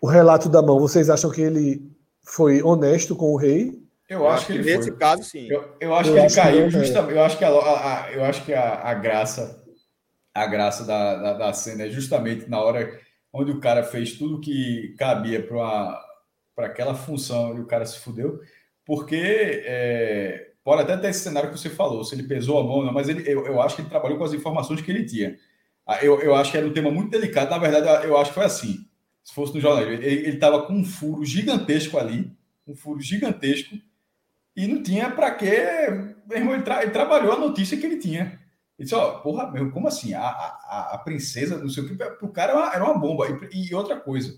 o relato da mão, vocês acham que ele foi honesto com o rei? Eu, acho, que, ele nesse foi. caso sim. Eu, eu acho eu que acho ele caiu que justamente. Eu acho que a, a, eu acho que a, a graça a graça da, da, da, cena é justamente na hora onde o cara fez tudo que cabia para aquela função e o cara se fudeu, porque é, pode até ter esse cenário que você falou, se ele pesou a mão, não, mas ele, eu, eu acho que ele trabalhou com as informações que ele tinha. Ah, eu, eu acho que era um tema muito delicado. Na verdade, eu acho que foi assim. Se fosse no jornalismo, ele estava com um furo gigantesco ali, um furo gigantesco, e não tinha para quê. Meu irmão, ele, tra ele, trabalhou a notícia que ele tinha. Ele disse: Ó, porra, meu, como assim? A, a, a princesa, não sei o que, o cara era uma, era uma bomba. E, e, outra coisa,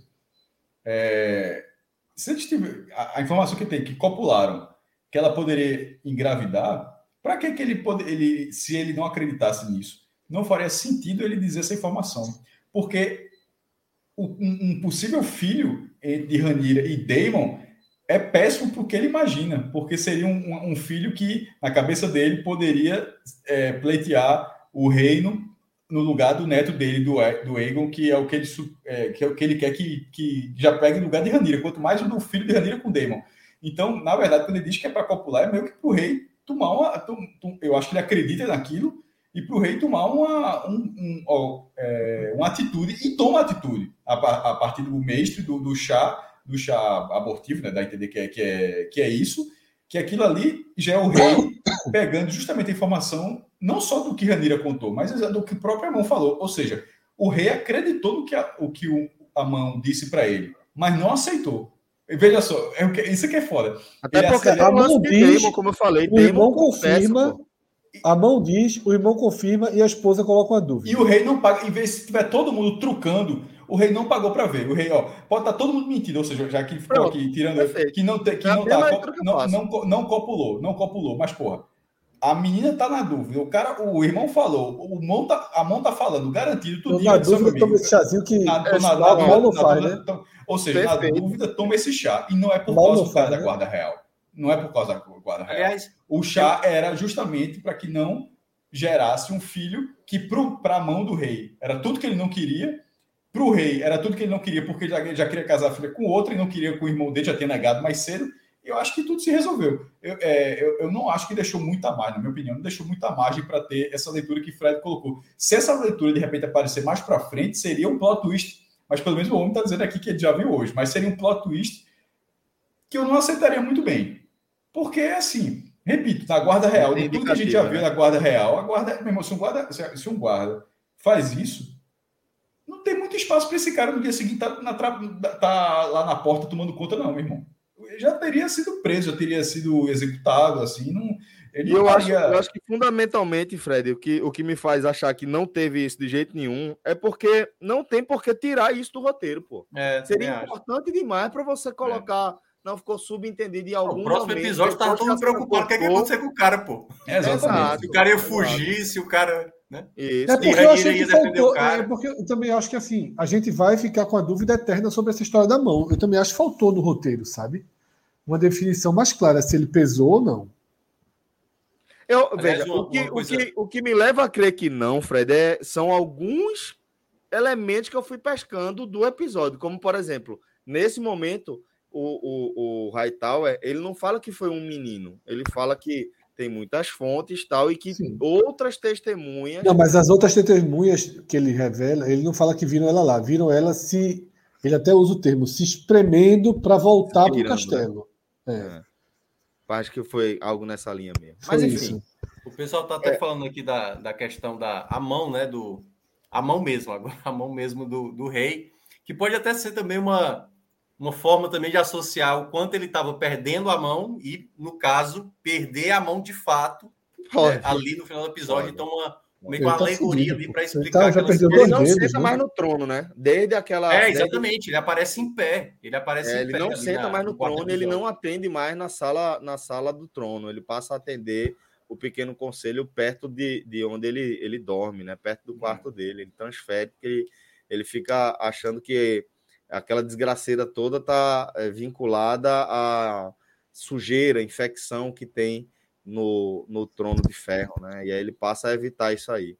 é, se a, gente tiver, a, a, informação que tem, que copularam, que ela poderia engravidar, para que, que ele, pode, ele, se ele não acreditasse nisso? não faria sentido ele dizer essa informação. Porque um, possível filho de Ranira e Damon é péssimo porque ele imagina, porque seria um, um filho que, na cabeça dele, poderia é, pleitear o reino no lugar do neto dele, do, do Aegon, que é o que ele, é, que é o que ele quer que, que já pegue no lugar de Ranira, quanto mais o do filho de Ranira com Damon. Então, na verdade, quando ele diz que é para copular, é meio que para o rei tomar uma. Eu acho que ele acredita naquilo e para o rei tomar uma, um, um, ó, é, uma atitude, e toma atitude, a, a partir do mestre, do, do chá, do chá abortivo, né, dá a entender que é, que, é, que é isso, que aquilo ali já é o rei pegando justamente a informação, não só do que Ranira contou, mas do que o próprio Amon falou. Ou seja, o rei acreditou no que a, o que o Amon disse para ele, mas não aceitou. Veja só, é, isso que é foda. Até ele porque Amon diz, como eu falei, o irmão confirma a mão diz, o irmão confirma e a esposa coloca uma dúvida. E o rei não paga, em vez de tiver todo mundo trucando, o rei não pagou para ver. O rei, ó, pode estar tá todo mundo mentindo, ou seja, já que ficou Pronto, aqui tirando perfeito. que não te, que é não, tá, não, não, não, copulou, não copulou, mas porra. A menina tá na dúvida. O cara, o irmão falou, o mão tá, a mão tá falando, garantido tudo. Na dúvida, toma esse chazinho que na, é, na, na, na, não faz, né? Ou seja, perfeito. na dúvida, toma esse chá. E não é por causa do cara da né? guarda real. Não é por causa da guarda real. Aliás, o chá era justamente para que não gerasse um filho que para a mão do rei era tudo que ele não queria, para o rei era tudo que ele não queria, porque ele já, já queria casar a filha com outro e não queria que o irmão dele já tenha negado mais cedo. Eu acho que tudo se resolveu. Eu, é, eu, eu, não acho que deixou muita margem, na minha opinião, não deixou muita margem para ter essa leitura que Fred colocou. Se essa leitura de repente aparecer mais para frente, seria um plot twist. Mas pelo menos o homem está dizendo aqui que ele já viu hoje. Mas seria um plot twist que eu não aceitaria muito bem. Porque, assim, Repito, na guarda real, de tudo que a gente já viu né? na guarda real, a guarda, meu irmão, se um guarda, se um guarda faz isso, não tem muito espaço para esse cara no dia seguinte tá, na, tá lá na porta tomando conta, não, meu irmão. Já teria sido preso, já teria sido executado, assim, não. Ele eu, acho, eu acho que fundamentalmente, Fred, o que, o que me faz achar que não teve isso de jeito nenhum é porque não tem por que tirar isso do roteiro, pô. É, Seria importante acho. demais para você colocar. É não ficou subentendido em algum O próximo momento, episódio tava todo mundo preocupado. O que, é que ia acontecer com o cara, pô? É, exatamente. Se o cara ia fugir, se o cara. Né? Isso. É porque, eu achei que faltou, é porque eu também acho que assim, a gente vai ficar com a dúvida eterna sobre essa história da mão. Eu também acho que faltou no roteiro, sabe? Uma definição mais clara se ele pesou ou não. Eu, Aliás, veja, uma, o, que, o, que, o que me leva a crer que não, Fred, é, são alguns elementos que eu fui pescando do episódio, como por exemplo, nesse momento o, o, o Hightower, ele não fala que foi um menino, ele fala que tem muitas fontes tal e que Sim. outras testemunhas. Não, mas as outras testemunhas que ele revela, ele não fala que viram ela lá, viram ela se. Ele até usa o termo, se espremendo para voltar para o né? castelo. Né? É. é. Acho que foi algo nessa linha mesmo. Foi mas enfim. Isso. O pessoal está até é. falando aqui da, da questão da a mão, né? Do, a mão mesmo, agora a mão mesmo do, do rei, que pode até ser também uma uma forma também de associar o quanto ele estava perdendo a mão e, no caso, perder a mão de fato né, ali no final do episódio. Então, uma, meio uma tá alegoria ali para explicar. Tá, já perdeu ele não senta né? mais no trono, né? Desde aquela. É, exatamente. Desde... Ele aparece em pé. Ele aparece é, em ele pé. Ele não senta na, mais no, no trono, ele não atende mais na sala, na sala do trono. Ele passa a atender o pequeno conselho perto de, de onde ele, ele dorme, né? Perto do quarto uhum. dele. Ele transfere, porque ele, ele fica achando que aquela desgraceira toda está é, vinculada à sujeira, infecção que tem no, no trono de ferro, né? E aí ele passa a evitar isso aí.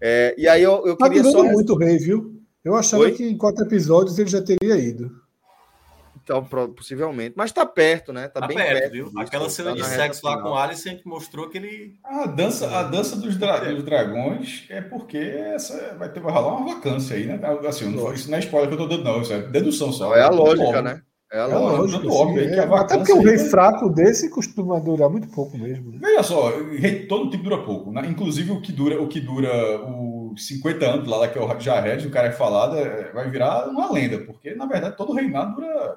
É, e aí eu, eu tá queria só. muito rei, viu? Eu achava Oi? que em quatro episódios ele já teria ido. Então, possivelmente. Mas tá perto, né? Tá, tá bem perto, perto viu? Disso, Aquela cena tá de sexo lá com o Alice que mostrou que ele. A dança, a dança dos, dra dos dragões é porque essa vai ter vai rolar uma vacância aí, né? Assim, não, isso não é spoiler que eu tô dando, não. Isso é dedução só. é a lógica, né? É a é lógica. É óbvio, é, até porque um rei fraco desse costuma durar muito pouco mesmo. Veja só, rei, todo tipo dura pouco. Né? Inclusive o que dura, o que dura os 50 anos lá, que é o Jared, o cara é falado, é, vai virar uma lenda, porque na verdade todo reinado dura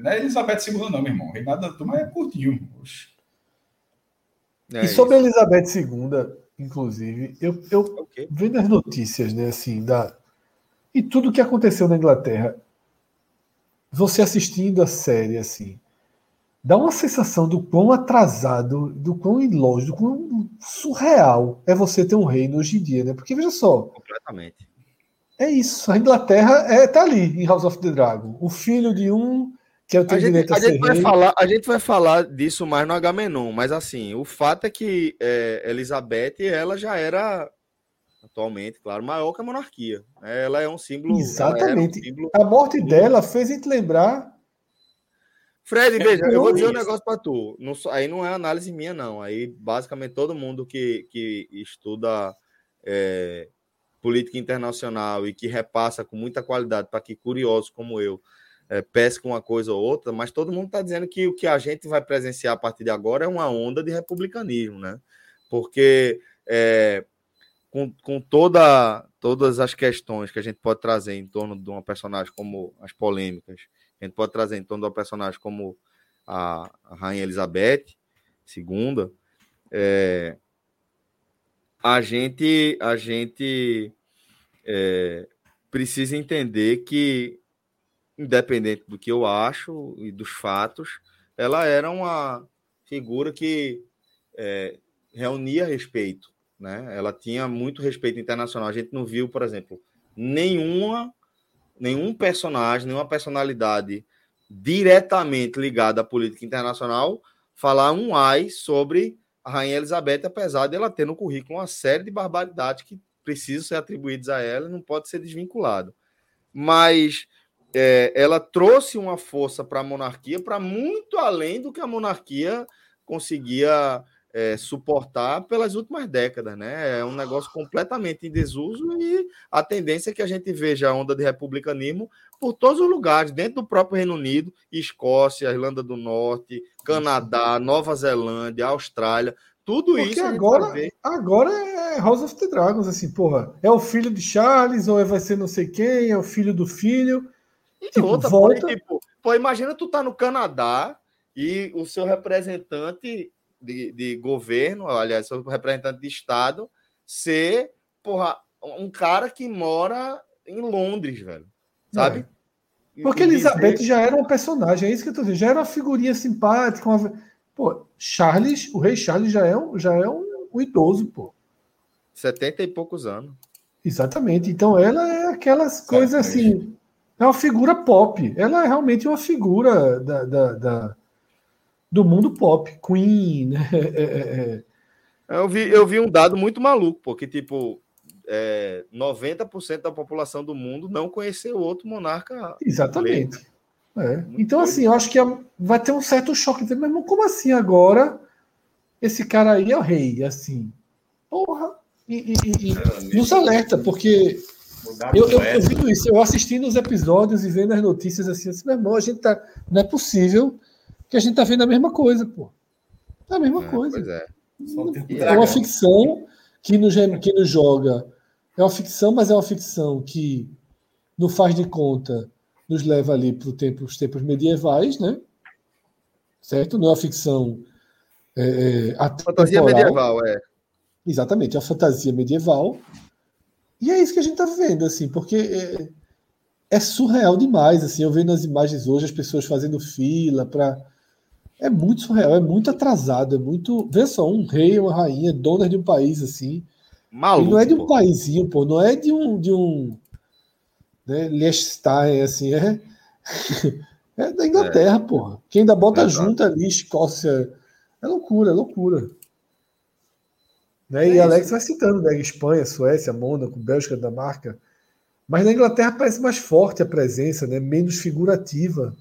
não é Elizabeth II, não, meu irmão. O reinado da turma é curtinho. É e sobre isso. Elizabeth II, inclusive, eu, eu okay. vendo as notícias, né, assim, da. E tudo que aconteceu na Inglaterra, você assistindo a série, assim, dá uma sensação do quão atrasado, do quão ilógico, do quão surreal é você ter um reino hoje em dia, né? Porque veja só. Completamente. É isso. A Inglaterra é, tá ali em House of the Dragon. O filho de um que eu tenho a gente, a, a gente vai falar A gente vai falar disso mais no Agamenon, mas assim, o fato é que é, Elizabeth, ela já era atualmente, claro, maior que a monarquia. Ela é um símbolo. Exatamente. Um símbolo... A morte dela fez a gente lembrar. Fred, veja, eu vou dizer um negócio para tu. Não, aí não é análise minha, não. Aí, basicamente, todo mundo que, que estuda é, política internacional e que repassa com muita qualidade para que curiosos como eu é, pesca uma coisa ou outra, mas todo mundo está dizendo que o que a gente vai presenciar a partir de agora é uma onda de republicanismo, né? Porque é, com, com toda, todas as questões que a gente pode trazer em torno de uma personagem como as polêmicas, a gente pode trazer em torno de uma personagem como a, a Rainha Elizabeth II, é, a gente, a gente é, precisa entender que independente do que eu acho e dos fatos, ela era uma figura que é, reunia respeito, né? Ela tinha muito respeito internacional. A gente não viu, por exemplo, nenhuma nenhum personagem, nenhuma personalidade diretamente ligada à política internacional falar um ai sobre a Rainha Elizabeth, apesar de ela ter no currículo uma série de barbaridades que precisam ser atribuídas a ela e não pode ser desvinculado. Mas é, ela trouxe uma força para a monarquia para muito além do que a monarquia conseguia é, suportar pelas últimas décadas, né? É um negócio completamente em desuso e a tendência é que a gente veja a onda de republicanismo por todos os lugares, dentro do próprio Reino Unido, Escócia, Irlanda do Norte, Canadá, Nova Zelândia, Austrália, tudo Porque isso. agora, agora é House of the Dragons, assim, porra. É o filho de Charles, ou é, vai ser não sei quem, é o filho do filho. E tipo, outra, volta... pô, tipo, pô, imagina tu tá no Canadá e o seu representante de, de governo, aliás, seu representante de Estado, ser, porra, um cara que mora em Londres, velho. Sabe? É. Porque e Elizabeth dizer... já era um personagem, é isso que eu tô dizendo. Já era uma figurinha simpática. Uma... Pô, Charles, o rei Charles já é um, já é um, um idoso, pô. 70 e poucos anos. Exatamente. Então ela é aquelas coisas assim é uma figura pop. Ela é realmente uma figura da, da, da do mundo pop. Queen, né? É, é, é. Eu, vi, eu vi um dado muito maluco, porque, tipo, é, 90% da população do mundo não conheceu outro monarca. Exatamente. É. Então, assim, eu acho que vai ter um certo choque. Mas como assim agora? Esse cara aí é o rei, assim. Porra! E, e, e nos alerta, porque eu, eu, eu isso, eu assistindo os episódios e vendo as notícias assim, assim, meu irmão, a gente tá. Não é possível que a gente tá vendo a mesma coisa, pô. É a mesma é, coisa. É. é. uma ficção que nos, que nos joga. É uma ficção, mas é uma ficção que não faz de conta, nos leva ali para tempo, os tempos medievais, né? Certo? Não é uma ficção. É, é fantasia medieval, é. Exatamente, é a fantasia medieval e é isso que a gente está vendo, assim, porque é, é, surreal demais, assim, eu vendo as imagens hoje, as pessoas fazendo fila para É muito surreal, é muito atrasado, é muito. Vê só, um rei, uma rainha, dona de um país assim. Maluco, e não é de um pô. paísinho, pô, não é de um. De um né, Liechtenstein, assim, é. É da Inglaterra, é. porra. Quem ainda bota é junto ali, Escócia. É loucura, é loucura. Né? É e Alex vai citando, né? Espanha, Suécia, Mônaco, Bélgica, Dinamarca. Mas na Inglaterra parece mais forte a presença, né? menos figurativa.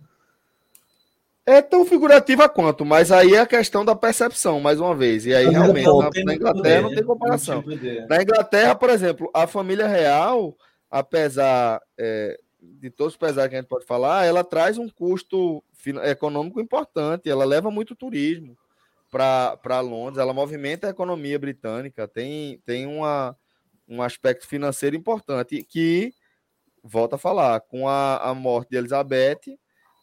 É tão figurativa quanto, mas aí é a questão da percepção, mais uma vez. E aí, realmente, na, na, Inglaterra não tem comparação. Na Inglaterra, por exemplo, a família real, apesar é, de todos os pesares que a gente pode falar, ela traz um custo econômico importante, ela leva muito turismo para Londres, ela movimenta a economia britânica, tem, tem uma, um aspecto financeiro importante que, volta a falar, com a, a morte de Elizabeth,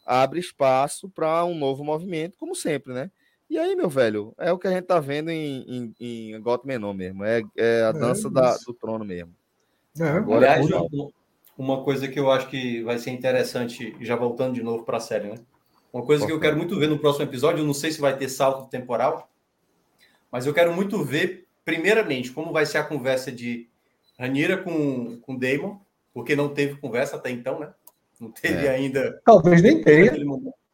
abre espaço para um novo movimento, como sempre, né? E aí, meu velho, é o que a gente tá vendo em, em, em Menon mesmo, é, é a é dança é da, do trono mesmo. É, Agora, aliás, é uma coisa que eu acho que vai ser interessante, já voltando de novo para a série, né? Uma coisa que eu quero muito ver no próximo episódio, eu não sei se vai ter salto temporal, mas eu quero muito ver, primeiramente, como vai ser a conversa de Ranira com, com Damon, porque não teve conversa até então, né? Não teve é. ainda. Talvez nem tenha.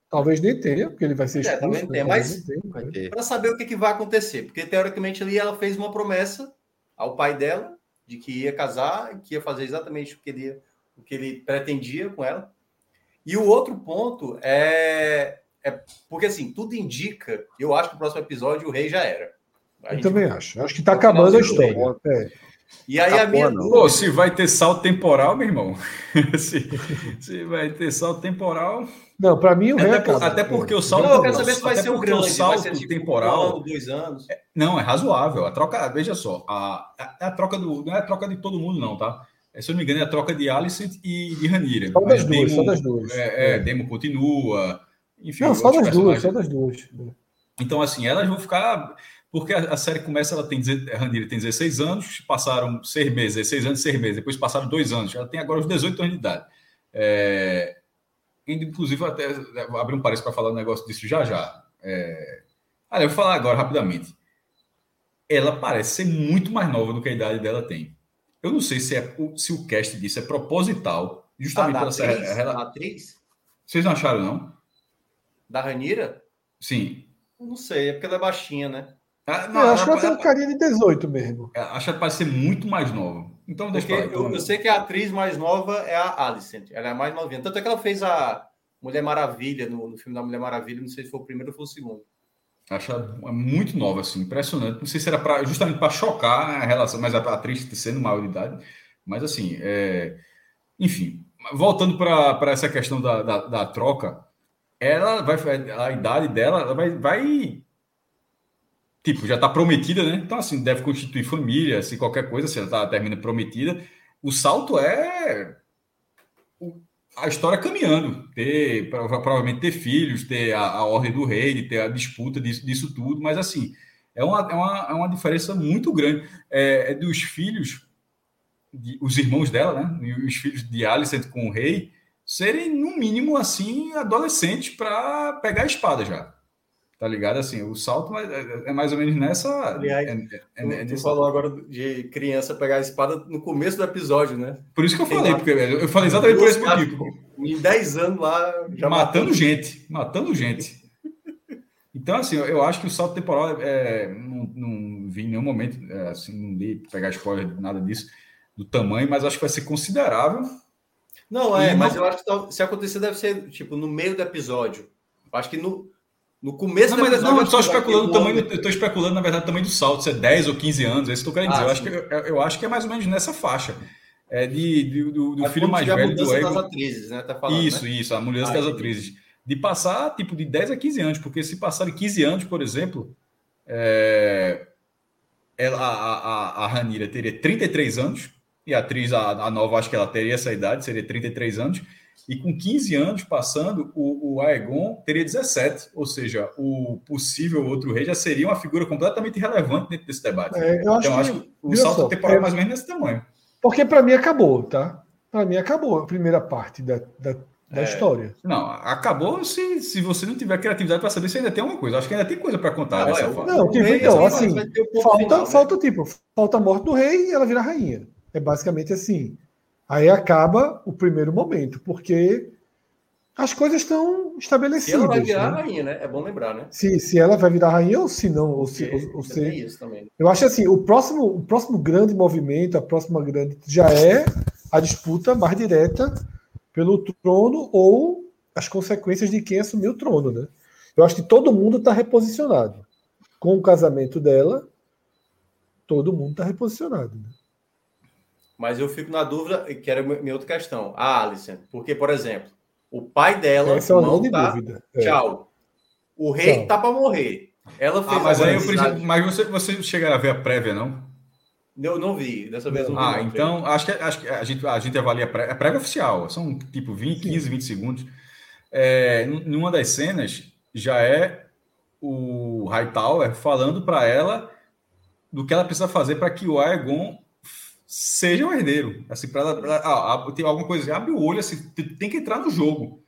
Talvez nem tenha, porque ele vai ser expulso. É, talvez tenha, mas para saber o que, que vai acontecer, porque teoricamente ali ela fez uma promessa ao pai dela de que ia casar, que ia fazer exatamente o que ele, o que ele pretendia com ela. E o outro ponto é, é porque assim, tudo indica, eu acho que o próximo episódio o rei já era. A eu também acho. Acho que está acabando a história. É. E aí a minha dúvida... Pô, se vai ter salto temporal, meu irmão. se, se vai ter salto temporal. Não, para mim o rei até, até porque o salto. Não, eu quero saber se vai ser um grande, o salto ser, tipo, temporal. Um ano, dois anos. É, não, é razoável. A troca, veja só, a, a, a, troca do. Não é a troca de todo mundo, não, tá? É, se eu não me engano, é a troca de Alicent e de Ranira. Só das duas, Demo, só das duas. É, é, Demo continua. Enfim, não, só das duas, só das duas. Então, assim, elas vão ficar. Porque a, a série começa, ela tem. A Ranira tem 16 anos, passaram seis meses, 16 anos seis meses, depois passaram dois anos. Ela tem agora os 18 anos de idade. É, inclusive, até abrir um parênteses para falar um negócio disso já já. É, olha, eu vou falar agora rapidamente. Ela parece ser muito mais nova do que a idade dela tem. Eu não sei se, é, se o cast disso é proposital, justamente ah, pela atriz, série. A atriz? Vocês não acharam, não? Da Ranira? Sim. não sei, é porque ela é baixinha, né? Ah, não, eu acho que ela tem um carinha de 18 mesmo. É, acho que ela parece ser muito mais nova. Então, deixa eu, então... eu, sei que a atriz mais nova é a Alicent. Ela é mais novinha. Tanto é que ela fez a Mulher Maravilha no, no filme da Mulher Maravilha. Não sei se foi o primeiro ou foi o segundo. Acho muito nova, assim, impressionante. Não sei se era pra, justamente para chocar a relação, mas a atriz sendo maior de idade. Mas, assim, é... enfim, voltando para essa questão da, da, da, troca, ela vai, a idade dela ela vai, vai. Tipo, já está prometida, né? Então, assim, deve constituir família, se qualquer coisa, se ela tá, termina prometida. O salto é a história caminhando, ter provavelmente ter filhos, ter a, a ordem do rei, ter a disputa disso, disso tudo, mas assim é uma, é uma, é uma diferença muito grande é, é dos filhos, de, os irmãos dela, né, os filhos de Alicent com o rei serem no mínimo assim adolescentes para pegar a espada já. Tá ligado? Assim, o salto é, é mais ou menos nessa. Aliás, é, é, é, tu falou agora de criança pegar a espada no começo do episódio, né? Por isso que eu falei, porque eu falei exatamente por esse motivo. Em 10 anos lá. Já matando gente, matando gente. Então, assim, eu acho que o salto temporal é, não, não vi em nenhum momento, é, assim, não li pegar spoiler, nada disso, do tamanho, mas acho que vai ser considerável. Não, é, mas eu acho que se acontecer deve ser, tipo, no meio do episódio. Eu acho que no, no começo não, mas não, só especulando o tamanho, eu estou especulando, na verdade, o tamanho do salto, se é 10 ou 15 anos, é isso que eu quero dizer. Ah, eu, acho que, eu, eu, acho que é mais ou menos nessa faixa. É de, de do, do filho mais velho do Egon. das atrizes, né? Tá falando, isso, né? isso, a mudança ah, das atrizes. De passar, tipo, de 10 a 15 anos, porque se passarem 15 anos, por exemplo, é, ela, a, a, a Ranira teria 33 anos, e a atriz, a, a nova, acho que ela teria essa idade, seria 33 anos, e com 15 anos passando, o, o Aegon teria 17, ou seja, o possível outro rei já seria uma figura completamente irrelevante dentro desse debate. É, eu acho então, que, acho que o salto só, temporal é mais ou menos nesse tamanho. Porque para mim acabou, tá? Para mim acabou a primeira parte da, da, da é. história. Não, acabou se, se você não tiver criatividade para saber se ainda tem alguma coisa. Acho que ainda tem coisa para contar não, é, Não, tipo, então, assim, falta, final, né? falta né? tipo, falta a morte do rei e ela vira rainha. É basicamente assim. Aí acaba o primeiro momento, porque as coisas estão estabelecidas. Se ela vai virar né? rainha, né? É bom lembrar, né? Se, se ela vai virar rainha ou se não. Ou se, ou, ou se... Isso também. Eu acho assim, o próximo, o próximo grande movimento, a próxima grande. já é a disputa mais direta pelo trono ou as consequências de quem assumiu o trono, né? Eu acho que todo mundo está reposicionado. Com o casamento dela, todo mundo está reposicionado. Né? Mas eu fico na dúvida, que era minha outra questão. A Alice, porque, por exemplo, o pai dela Essa é não tá... dúvida. É. Tchau. O rei Tchau. tá para morrer. Ela fez ah, mas aí eu preciso... Mas você, você chegaram a ver a prévia, não? Eu não vi, dessa vez não Ah, então acho que, acho que a, gente, a gente avalia a prévia, a prévia oficial, são tipo 20, 15, 20 segundos. É, numa das cenas já é o Hightower falando para ela do que ela precisa fazer para que o Aegon seja o herdeiro. Assim, para ela, ah, tem alguma coisa, abre o olho, assim, tu tem que entrar no jogo.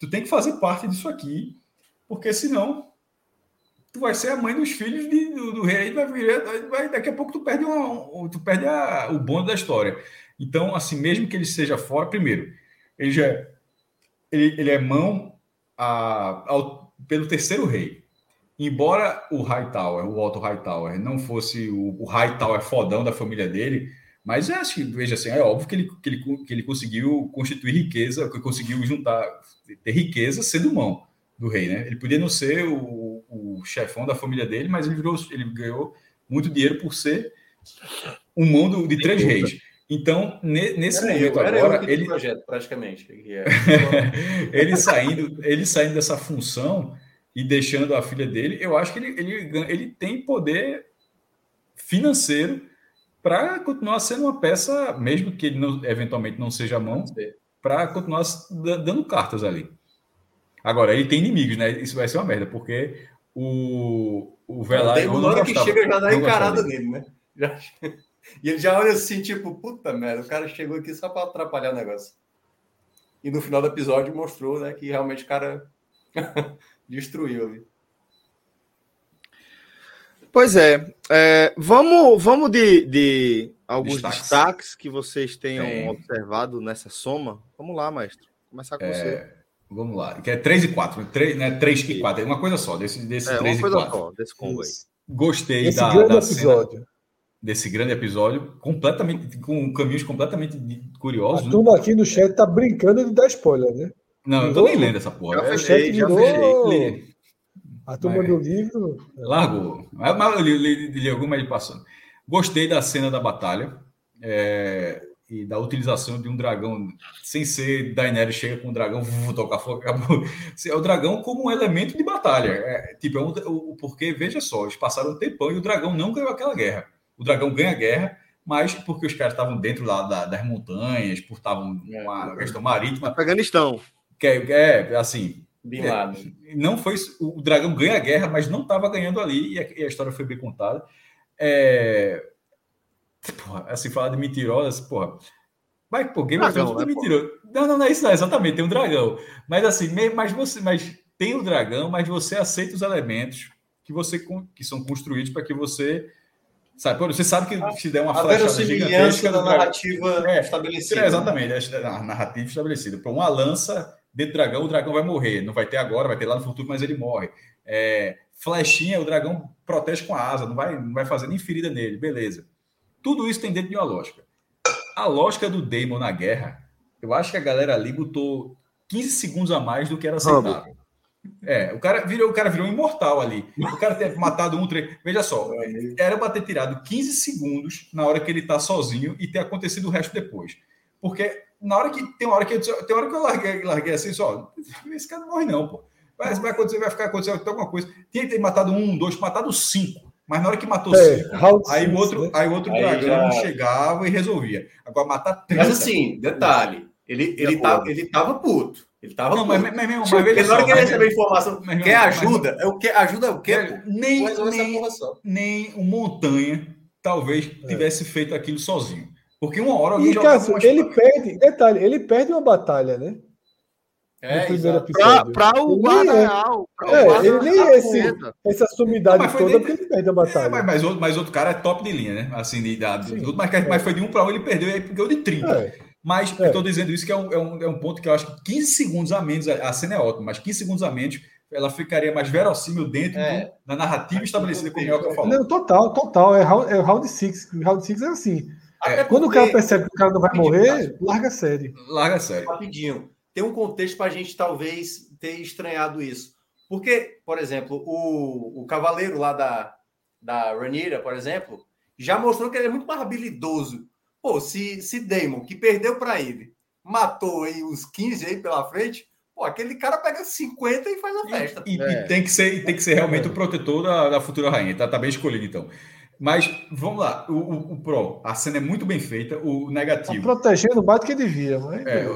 Tu tem que fazer parte disso aqui, porque senão tu vai ser a mãe dos filhos de, do, do, rei, vai, vai, daqui a pouco tu perde, uma, tu perde a, o bonde da história. Então, assim, mesmo que ele seja fora, primeiro, ele já é, ele, ele é mão a, ao, pelo terceiro rei. Embora o Hightower, o Otto Hightower, não fosse o, o Hightower fodão da família dele, mas é assim, veja assim, é óbvio que ele, que ele, que ele conseguiu constituir riqueza, que conseguiu juntar, ter riqueza sendo mão do rei, né? Ele podia não ser o, o chefão da família dele, mas ele, virou, ele ganhou muito dinheiro por ser um mão de três reis. Então, nesse era momento eu, agora, ele projeto praticamente, ele saindo, ele saindo dessa função e deixando a filha dele, eu acho que ele, ele, ele tem poder financeiro para continuar sendo uma peça, mesmo que ele não, eventualmente não seja a mão, para continuar dando cartas ali. Agora, ele tem inimigos, né? Isso vai ser uma merda, porque o, o Velar. Tem uma hora que chega já dá encarada nele, né? Já... E ele já olha assim, tipo, puta merda, o cara chegou aqui só para atrapalhar o negócio. E no final do episódio mostrou, né, que realmente o cara destruiu ali. Pois é. é vamos vamos de, de alguns destaques. destaques. que vocês tenham é. observado nessa soma. Vamos lá, mestre. Começar com é, você. Vamos lá. Que é 3 e 4. 3, né? 3 e 4. É uma coisa só, desse, desse é, 3 e 4. Só, desse combo aí. Gostei Esse da, da cena, desse grande episódio, completamente, com caminhos completamente curiosos. A turma aqui no chat tá brincando de dar spoiler, né? Não, eu tô nem lendo essa porra. Já fechei, já fechei. A turma mas, do livro. Largou. Mas eu li, li, li alguma ele passando. Gostei da cena da batalha é, e da utilização de um dragão, sem ser Daenerys chega com um dragão, vou tocar fogo, acabou. É o dragão como um elemento de batalha. É, tipo, é um, porque, veja só, eles passaram um tempão e o dragão não ganhou aquela guerra. O dragão ganha a guerra, mas porque os caras estavam dentro lá da, das montanhas, por estavam é, uma questão marítima. Afeganistão. Que é, é assim, Bin Laden. É, não foi. O dragão ganha a guerra, mas não estava ganhando ali, e a, e a, história foi bem contada. É, porra, assim, falar de mentirosas, porra. Mas, pô, Game of Thrones é né, mentiroso. Não, não, não é isso, não, exatamente, tem um dragão. Mas assim, mas você, mas tem o dragão, mas você aceita os elementos que você que são construídos para que você Sabe, você sabe que se der uma a flechada gigantesca da narrativa é, estabelecida. É, exatamente, a narrativa estabelecida. Para uma lança dentro do dragão, o dragão vai morrer. Não vai ter agora, vai ter lá no futuro, mas ele morre. É, flechinha, o dragão protege com a asa, não vai, não vai fazer nem ferida nele, beleza. Tudo isso tem dentro de uma lógica. A lógica do Damon na guerra, eu acho que a galera ali botou 15 segundos a mais do que era aceitável. É, o cara virou, o cara virou imortal ali. O cara ter matado um, três. Veja só, era para ter tirado 15 segundos na hora que ele tá sozinho e ter acontecido o resto depois. Porque na hora que tem uma hora que eu, tem hora que eu larguei, larguei assim, só, esse cara não morre não, pô. Vai, vai acontecer, vai ficar acontecendo alguma coisa. Tinha que ter matado um, dois, matado cinco. Mas na hora que matou é, cinco, aí o outro, né? aí o outro aí dragão já... chegava e resolvia. Agora matar três. Mas assim, detalhe, ele, ele, tava, ele tava puto. Ele tava não, mas, mas, mas, mas, mas na hora que ele recebeu informação, mas, quer ajuda? é o que ajuda é o quê? Nem, nem, nem o Montanha talvez é. tivesse feito aquilo sozinho. Porque uma hora alguém e, Cássio, ele perde, detalhe, ele perde uma batalha, né? É, para o guarda é. real. É, ele nem é esse, essa sumidade toda, de... porque ele perde a batalha. É, mas, mas, outro, mas outro cara é top de linha, né? Assim, de, idade. mas, é. mas foi de um para um, ele perdeu e aí ganhou de 30. É. Mas eu estou dizendo isso que é um, é, um, é um ponto que eu acho que 15 segundos a menos, a cena é ótima, mas 15 segundos a menos ela ficaria mais verossímil dentro é. do, da narrativa estabelecida, como o Mioca falou. Não, total, total. É round, é round six. Round six é assim. É, Quando o cara percebe que o cara não vai morrer, larga a série. Larga a série. Rapidinho. Tem um contexto para a gente talvez ter estranhado isso. Porque, por exemplo, o, o cavaleiro lá da, da Ranira, por exemplo, já mostrou que ele é muito mais habilidoso. Pô, se, se Damon, que perdeu para ele, matou aí uns 15 aí pela frente, Pô, aquele cara pega 50 e faz a festa. E, é. e tem, que ser, tem que ser realmente o protetor da, da futura rainha. Tá, tá bem escolhido, então. Mas vamos lá, o, o, o, Pro, a cena é muito bem feita, o negativo. Tá protegendo mais do que devia, mas. É,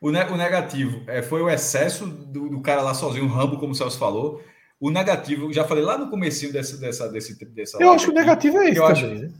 o, o, negativo é, foi o excesso do, do, cara lá sozinho, o Rambo, como o Celso falou. O negativo, já falei lá no comecinho dessa. dessa, desse, dessa eu acho que o negativo é isso também, acho... né?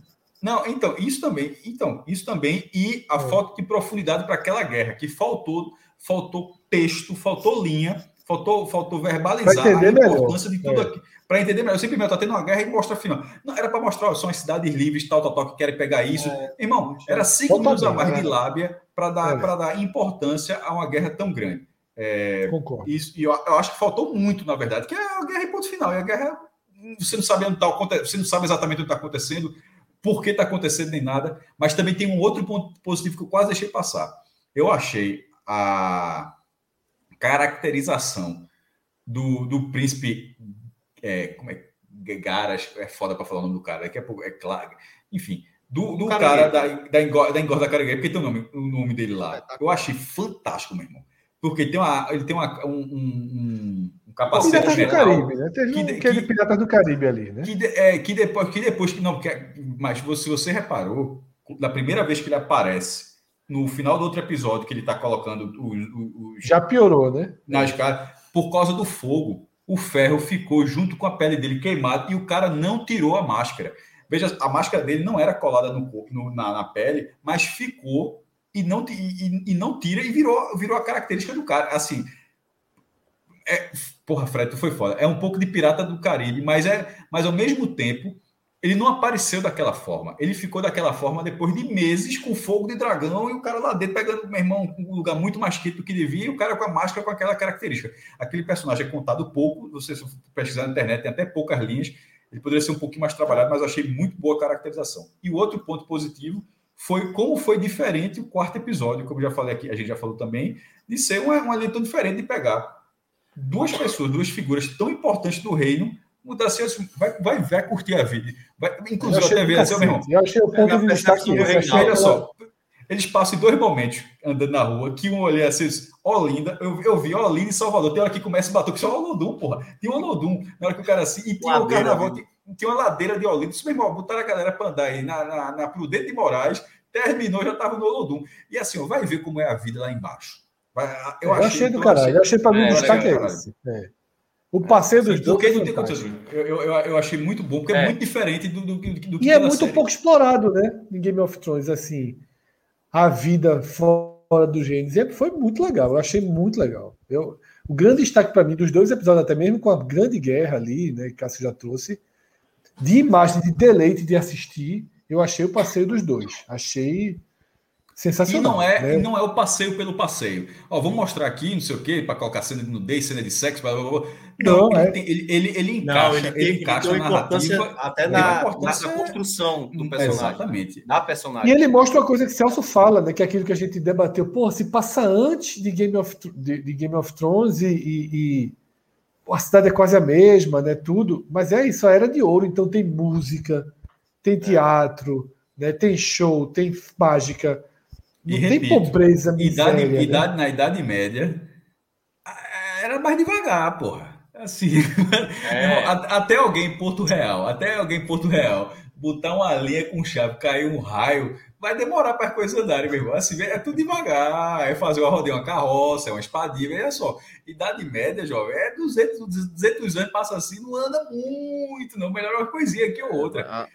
Não, então, isso também, então, isso também, e a é. falta de profundidade para aquela guerra, que faltou, faltou texto, faltou linha, faltou, faltou verbalizar a importância melhor. de tudo é. aqui. Para entender melhor, eu sempre está tendo uma guerra e mostra final. Não, era para mostrar, são as cidades livres, tal, tal, tal, que querem pegar isso. É. Irmão, era cinco minutos a mais de né? lábia para dar, é. dar importância a uma guerra tão grande. É, Concordo. Isso, e eu, eu, acho que faltou muito, na verdade, que é a guerra em ponto final. E a guerra, você não sabe onde está você não sabe exatamente o que está acontecendo, por que está acontecendo nem nada, mas também tem um outro ponto positivo que eu quase deixei passar. Eu achei a caracterização do, do príncipe. É, como é? Garas, é foda para falar o nome do cara, daqui a pouco é claro. Enfim, do, do cara, da, da, engorda, da engorda Caraguê, porque tem o nome, o nome dele lá. Eu achei fantástico, meu irmão. Porque tem uma, ele tem uma, um, um, um capacete Piratas do Caribe, né? Teve que, um, que, Piratas do Caribe ali, né? Que, de, é, que depois, que depois que não, que, mas se você, você reparou, da primeira vez que ele aparece no final do outro episódio que ele está colocando o, o, o, já piorou, né? Nas caras, por causa do fogo, o ferro ficou junto com a pele dele queimado e o cara não tirou a máscara. Veja, a máscara dele não era colada no corpo, no, na, na, pele, mas ficou e não, e, e, não tira e virou, virou a característica do cara. Assim, é, porra, Fred, tu foi foda. É um pouco de Pirata do Caribe, mas é, mas ao mesmo tempo ele não apareceu daquela forma. Ele ficou daquela forma depois de meses com fogo de dragão e o cara lá dentro pegando, meu irmão, um lugar muito mais quente do que devia e o cara com a máscara com aquela característica. Aquele personagem é contado pouco, você se pesquisar na internet tem até poucas linhas, ele poderia ser um pouquinho mais trabalhado, mas eu achei muito boa a caracterização. E o outro ponto positivo foi como foi diferente o quarto episódio, como já falei aqui, a gente já falou também, de ser uma, uma leitura diferente de pegar duas pessoas, duas figuras tão importantes do reino mudar assim, vai, vai, vai curtir a vida. Vai, inclusive, até ver, assim, meu irmão. Eu achei o ponto de destaque. Olha só, eles passam em dois momentos andando na rua, que um olhei assim, Olinda, eu, eu vi Olinda e Salvador, tem hora que começa a bater, que só Olodum, porra. Tem um Olodum, na hora que o cara assim, e tinha o carnaval, tinha, tinha uma ladeira de Olinda, isso mesmo, botaram a galera para andar aí na, na, na Prudente de Moraes, terminou, já estava no Olodum. E assim, ó, vai ver como é a vida lá embaixo. Vai, eu, eu achei, achei do caralho, eu achei para mim o destaque é esse. É. O passeio dos dois. Eu, eu, eu, achei muito bom, porque é, é muito diferente do, do, do, do que. E é muito série. pouco explorado, né? Em Game of Thrones, assim. A vida fora do Gênesis. É, foi muito legal. Eu achei muito legal. Eu, o grande destaque para mim dos dois episódios, até mesmo com a grande guerra ali, né? Que Cássio já trouxe, de imagem, de deleite de assistir, eu achei o passeio dos dois. Achei Sensacional. E não é, né? não é o passeio pelo passeio. Ó, vou mostrar aqui, não sei o quê, para colocar cena de nudez, cena de sexo. Blá, blá, blá. Não, não ele, é. tem, ele, ele, ele, encaixa, não, ele, ele encaixa ele a narrativa. Até na, na, na, construção do personagem. Exatamente. Na personagem. E ele mostra uma coisa que Celso fala, né? Que é aquilo que a gente debateu. Pô, se passa antes de Game of, de, de Game of Thrones e, e, e a cidade é quase a mesma, né? Tudo. Mas é isso, a era de ouro. Então tem música, tem é. teatro, é. né? tem show, tem mágica e não repito, tem pobreza, miséria, idade, né? idade, na Idade Média era mais devagar, porra. Assim, é. até alguém em Porto Real, até alguém em Porto Real botar uma linha com chave, cair um raio, vai demorar para as coisas andarem, meu irmão. Assim, é tudo devagar, é fazer uma rodeia, uma carroça, é uma espadinha, olha só. Idade média, jovem, é 200, 200 anos, passa assim, não anda muito, não. Melhor uma coisinha que outra.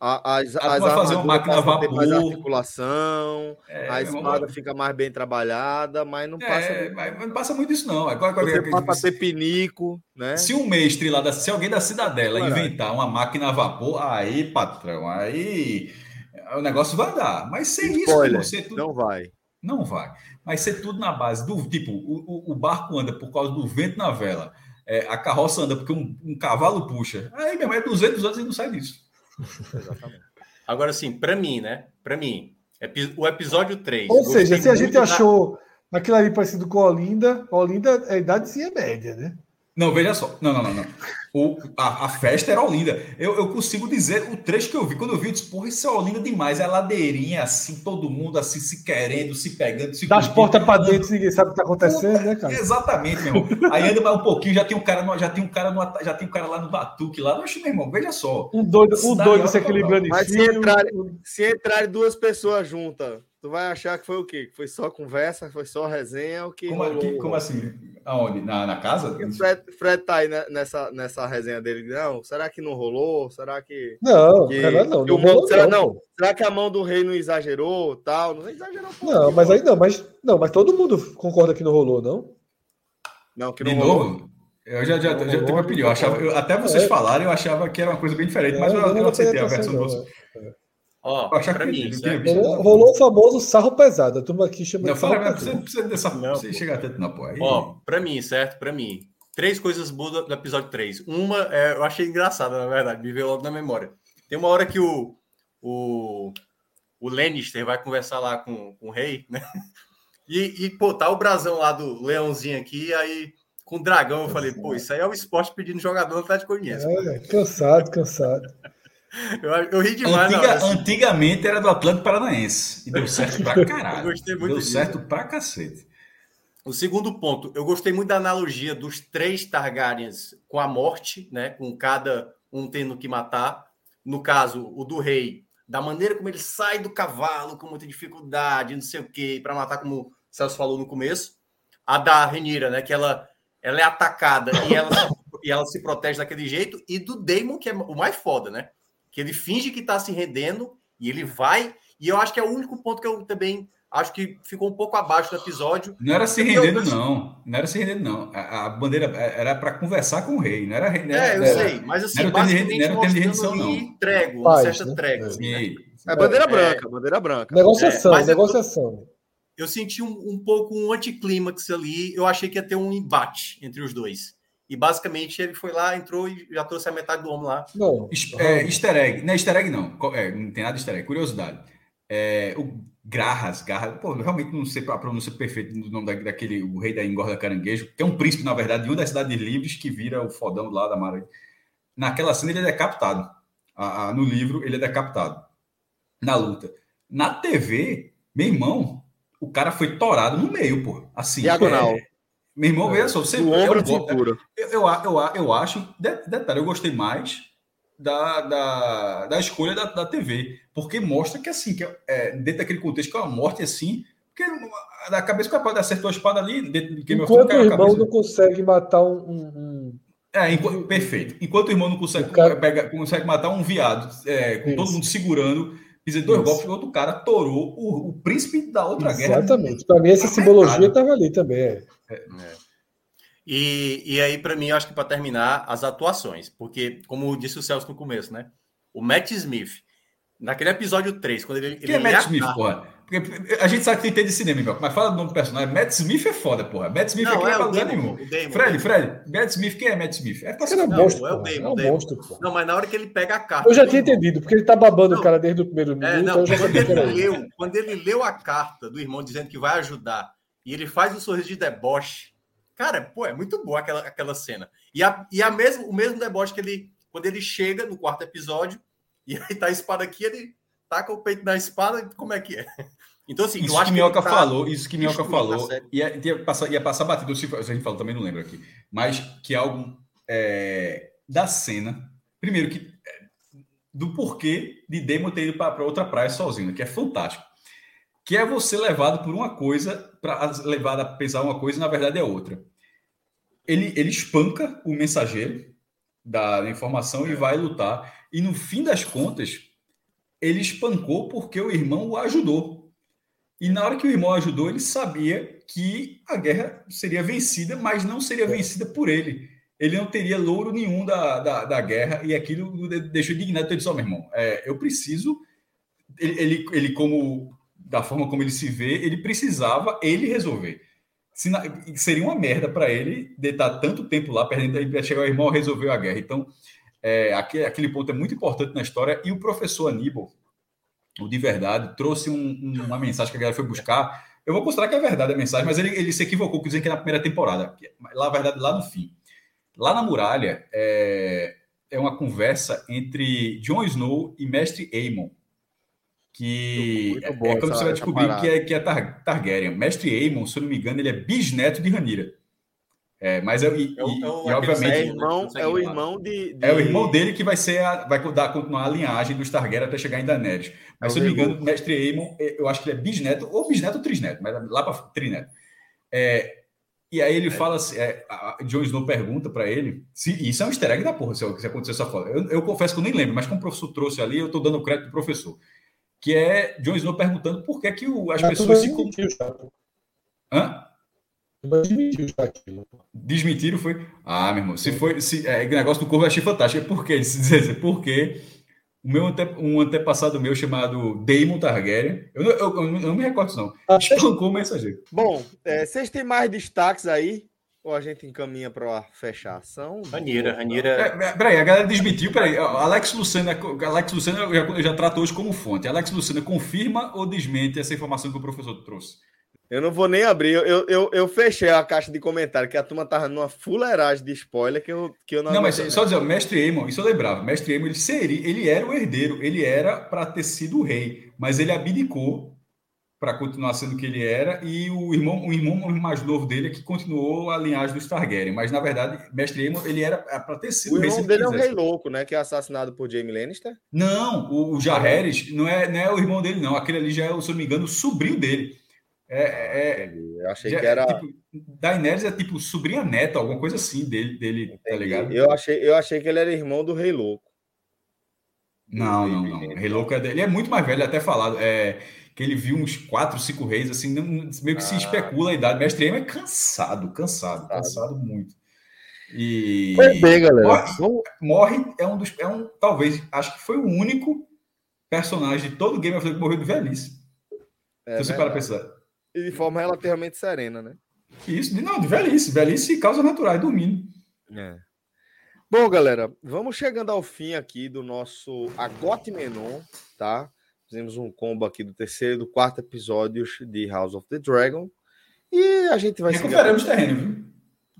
As, as fazer uma máquina a vapor. mais articulação, é, a espada fica mais bem trabalhada, mas não passa. É, mas não passa muito isso, não. Agora, agora, Você ser pinico, né? Se um mestre lá, da, se alguém da cidadela inventar uma máquina a vapor, aí, patrão, aí o negócio vai dar. Mas sem Spoiler, isso, você tudo... não vai. Não vai. Mas ser tudo na base do tipo, o, o, barco anda por causa do vento na vela, é, a carroça anda porque um, um cavalo puxa. Aí mesmo, é 200 anos e não sai disso. Exatamente. Agora, sim, para mim, né? Para mim, o episódio 3. Ou seja, se a gente achou aquilo ali parecido com Olinda, Olinda, a idade sim é média, né? Não, veja só. Não, não, não, não. O, a, a, festa era Olinda. Eu, eu consigo dizer o trecho que eu vi. Quando eu vi, eu disse, porra, isso é Olinda demais. É ladeirinha, assim, todo mundo assim, se querendo, se pegando, se Das portas para dentro, ninguém sabe o que está acontecendo, né, cara? Exatamente, meu irmão. Aí anda mais um pouquinho, já tem um cara, no, já tem um cara, no, já tem um cara lá no Batuque lá. Oxe, meu irmão, veja só. Um doido, um doido se equilibrando em Mas se entrarem, se entrarem duas pessoas juntas Tu vai achar que foi o quê? Que foi só conversa, foi só resenha? O que como, rolou, que, como assim? Aonde? Na, na casa? O Fred, Fred tá aí nessa, nessa resenha dele. Não, será que não rolou? Será que. Não, que, não, não, não, rolou, será, não, não. Será que a mão do rei não exagerou? Tal? Não exagerou. Pô, não, mas aí não, mas, não, mas todo mundo concorda que não rolou, não? Não, que não De rolou. Novo? Eu já, já, já tenho uma opinião. Eu achava, eu, até vocês é. falarem, eu achava que era uma coisa bem diferente, é, mas eu, eu aceitei a versão do vocês. Ó, pra mim, rolou, rolou, o famoso sarro pesado. A turma aqui chama não, de fala, Você não precisa dessa não, você chegar tanto na porra. Ó, pra mim, certo? Pra mim. Três coisas boas do episódio 3. Uma, é, eu achei engraçada, na verdade, me veio logo na memória. Tem uma hora que o, o, o Lannister vai conversar lá com, com o rei, né? E, e, pô, tá o brasão lá do leãozinho aqui, aí com o dragão, eu falei, pô, isso aí é o esporte pedindo jogador no Atlético Goianiense. É, cansado, cansado. Eu, eu ri demais. Antiga, Antigamente era do Atlântico Paranaense. E deu certo pra caralho. Eu gostei muito deu disso. certo pra cacete. O segundo ponto, eu gostei muito da analogia dos três Targaryens com a morte, né? Com cada um tendo que matar. No caso, o do rei, da maneira como ele sai do cavalo com muita dificuldade, não sei o quê, para matar, como o Celso falou no começo. A da Renira, né? Que ela, ela é atacada e ela, e ela se protege daquele jeito. E do Daemon, que é o mais foda, né? Que ele finge que está se rendendo e ele vai. E eu acho que é o único ponto que eu também acho que ficou um pouco abaixo do episódio. Não era se rendendo, eu... não. Não era se rendendo, não. A, a bandeira era para conversar com o rei, não era. Não era é, eu era, sei, mas assim, não era basicamente não era de rendição, não. Trégua, uma certa né? É. Assim, né? é bandeira é. branca, bandeira branca. Negociação, é, negociação. Eu, eu senti um, um pouco um anticlímax ali. Eu achei que ia ter um embate entre os dois. E basicamente ele foi lá, entrou e já trouxe a metade do homem lá. Não. É, easter egg. Não é easter egg, não. É, não tem nada de easter egg. Curiosidade. É, o Grahas, Garras, pô, realmente não sei a pronúncia perfeita do nome daquele, o rei da engorda caranguejo, que é um príncipe, na verdade, de uma das cidades livres que vira o fodão lá da Mara. Naquela cena ele é decapitado. A, a, no livro ele é decapitado. Na luta. Na TV, meu irmão, o cara foi torado no meio, pô. Assim. Diagonal. É, meu irmão, veja só, você o ombro eu, eu, eu, eu, eu acho, detalhe, eu gostei mais da, da, da escolha da, da TV, porque mostra que assim, que é, dentro daquele contexto que é uma morte assim, porque da cabeça que o rapaz acertou a espada ali, dentro de Game Enquanto o irmão não consegue matar um, um... É, enquanto, perfeito. Enquanto o irmão não consegue, cara... pega, consegue matar um viado, é, com Isso. todo mundo segurando, dizer, dois golpes, o outro cara torou o, o príncipe da outra Exatamente. guerra. Exatamente. Para mim, essa simbologia estava ali também. É. É. E, e aí, para mim, eu acho que para terminar, as atuações, porque, como disse o Celso no começo, né? O Matt Smith, naquele episódio 3, quando ele. Quem ele é Matt Smith, porra? Porque a gente sabe que tem de cinema, meu, mas fala do nome do personagem. Matt Smith é foda, porra. Matt Smith não, é, é, o Damon, nenhum. O Damon, Fred, Fred, Matt Smith, quem é Matt Smith? É, é um monstro, é o Damon, é um monstro, porra. Não, mas na hora que ele pega a carta. Eu já tinha entendido, porque ele tá babando não, o cara desde o primeiro minuto. É, não, então quando, ele leu, quando ele leu a carta do irmão dizendo que vai ajudar e ele faz um sorriso de deboche Cara, pô, é muito boa aquela, aquela cena. E, a, e a mesmo, o mesmo deboche que ele, quando ele chega no quarto episódio, e aí tá a espada aqui, ele taca o peito na espada, como é que é? Então, assim, isso que Minhoca tá falou, isso que Minhoca falou, ia, ia, passar, ia passar batido, se a gente falou, também não lembro aqui, mas que é algo é, da cena, primeiro que é, do porquê de Demo ter ido para outra praia sozinho, que é fantástico que é você levado por uma coisa, para levado a pensar uma coisa e na verdade é outra. Ele, ele espanca o mensageiro da informação e vai lutar. E no fim das contas, ele espancou porque o irmão o ajudou. E na hora que o irmão ajudou, ele sabia que a guerra seria vencida, mas não seria vencida por ele. Ele não teria louro nenhum da, da, da guerra, e aquilo deixou indignado. Ele disse: Ó, oh, meu irmão, é, eu preciso. Ele, ele, ele, como da forma como ele se vê, ele precisava ele resolver. seria uma merda para ele de estar tanto tempo lá, perdendo para chegar o irmão resolveu a guerra. Então, é, aquele, aquele ponto é muito importante na história. E o professor Aníbal, o de verdade, trouxe um, uma mensagem que a galera foi buscar. Eu vou mostrar que é verdade a mensagem, mas ele, ele se equivocou, dizendo que é na primeira temporada. Lá, na verdade, lá no fim. Lá na muralha, é, é uma conversa entre Jon Snow e Mestre Aemon que é, é quando você vai descobrir que é, que é Tar Targaryen. Mestre Aemon, se eu não me engano, ele é bisneto de Ranira. É, mas é, e, é, o, e, obviamente é, irmão, é o irmão de, de, é o irmão dele que vai ser a, vai dar continuar a linhagem dos Targaryen até chegar em Daenerys. Mas é se eu não me engano, mestre Aemon, é, eu acho que ele é bisneto ou bisneto ou trisneto, mas lá para trineto. É, e aí ele fala assim, é, a Jon Snow pergunta para ele, se isso é um easter egg da porra, se, se acontecer essa foto. Eu, eu, confesso que eu nem lembro, mas como o professor trouxe ali, eu estou dando crédito pro professor que é Jon Snow perguntando por que, que o, as pessoas se. Hã? Desmentiu Desmentiram foi. Ah, meu irmão, se foi. Se, é, o negócio do corvo achei fantástico. Por quê? Porque o meu ante, um antepassado meu chamado Daemon Targaryen, eu, eu, eu, eu não me recordo, não. Ah, espancou o mensageiro. Bom, é, vocês têm mais destaques aí? Ou a gente encaminha para fechar a ação? Ranira, Ranira. É, é, peraí, a galera desmentiu. Peraí, Alex Lucena, Alex Lucena eu já, eu já trato hoje como fonte. Alex Lucena confirma ou desmente essa informação que o professor trouxe? Eu não vou nem abrir. Eu, eu, eu fechei a caixa de comentário, que a turma tava numa fuleiragem de spoiler que eu, que eu não. Não, mas só dizer, o mestre Aemon, isso eu lembrava. Mestre Aemon, ele seria, ele era o herdeiro, ele era para ter sido o rei, mas ele abdicou para continuar sendo o que ele era, e o irmão, o irmão mais novo dele é que continuou a linhagem dos Targaryen, mas na verdade, Mestre Aemon, ele era para ter sido o irmão dele é o Rei Louco, né, que é assassinado por Jaime Lannister. Não, o, o Jaehaerys não é, não é o irmão dele não, aquele ali já é, se eu não me engano, o sobrinho dele. É, é, eu achei já, que era tipo, Daenerys é tipo sobrinha neta, alguma coisa assim dele, dele tá ligado? Eu achei, eu achei que ele era irmão do Rei Louco. Não, não, não. O Rei Louco é dele. Ele é muito mais velho, até falado. É, que ele viu uns quatro, cinco reis, assim, meio que ah. se especula a idade. Mestre Emo é cansado, cansado, cansado muito. E. Foi bem, galera. Morre, morre, é um dos. É um, talvez, acho que foi o único personagem de todo Game of Thrones que morreu de velhice. É, você para pensar. E de forma relativamente serena, né? Isso, de, não, de velhice. Velhice e causas naturais, dormindo. É. Bom, galera, vamos chegando ao fim aqui do nosso Agote Menon, tá? Fizemos um combo aqui do terceiro e do quarto episódios de House of the Dragon. E a gente vai Recuperamos terreno, viu?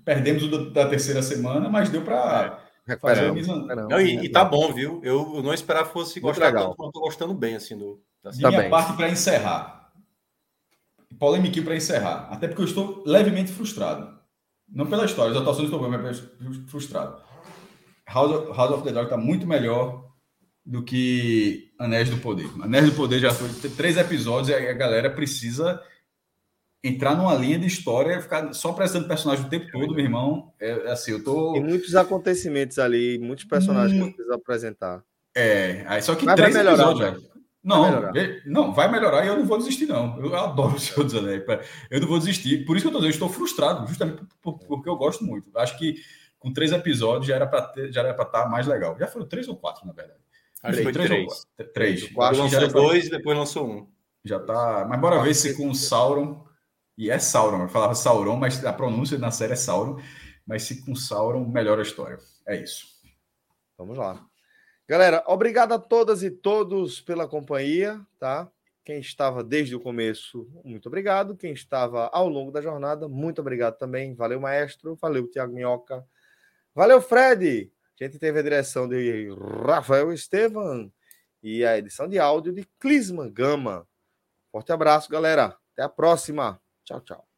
Perdemos o da terceira semana, mas deu para é, fazer não, e, e, tá bom, viu? Eu não esperava que fosse gostar legal. tanto, mas tô gostando bem assim do. Da tá minha bem. parte para encerrar. Polêmica para encerrar. Até porque eu estou levemente frustrado. Não pela história, as atuações estou bem, mas frustrado. House of, House of the Dragon está muito melhor do que Anéis do Poder. Anéis do Poder já foi três episódios e a galera precisa entrar numa linha de história, ficar só prestando personagem o tempo todo, meu irmão. É, é assim, eu tô. Tem muitos acontecimentos ali, muitos personagens hum... que precisa apresentar. É, aí só que Mas três melhorar, episódios, velho. Não, vai não, vai melhorar e eu não vou desistir, não. Eu adoro o Senhor dos Anéis. Eu não vou desistir. Por isso que eu tô dizendo, eu estou frustrado, justamente porque eu gosto muito. Acho que com três episódios já era para já era para estar tá mais legal. Já foram três ou quatro, na verdade. Acho que foi três. Três. três. Quatro, lançou dois e depois lançou um. Já tá. Mas bora ver se com o Sauron. E é Sauron, eu falava Sauron, mas a pronúncia na série é Sauron. Mas se com Sauron, melhora a história. É isso. Vamos lá. Galera, obrigado a todas e todos pela companhia, tá? Quem estava desde o começo, muito obrigado. Quem estava ao longo da jornada, muito obrigado também. Valeu, maestro. Valeu, Tiago Minhoca. Valeu, Fred. A gente teve a direção de Rafael Estevam e a edição de áudio de Clisman Gama. Forte abraço, galera. Até a próxima. Tchau, tchau.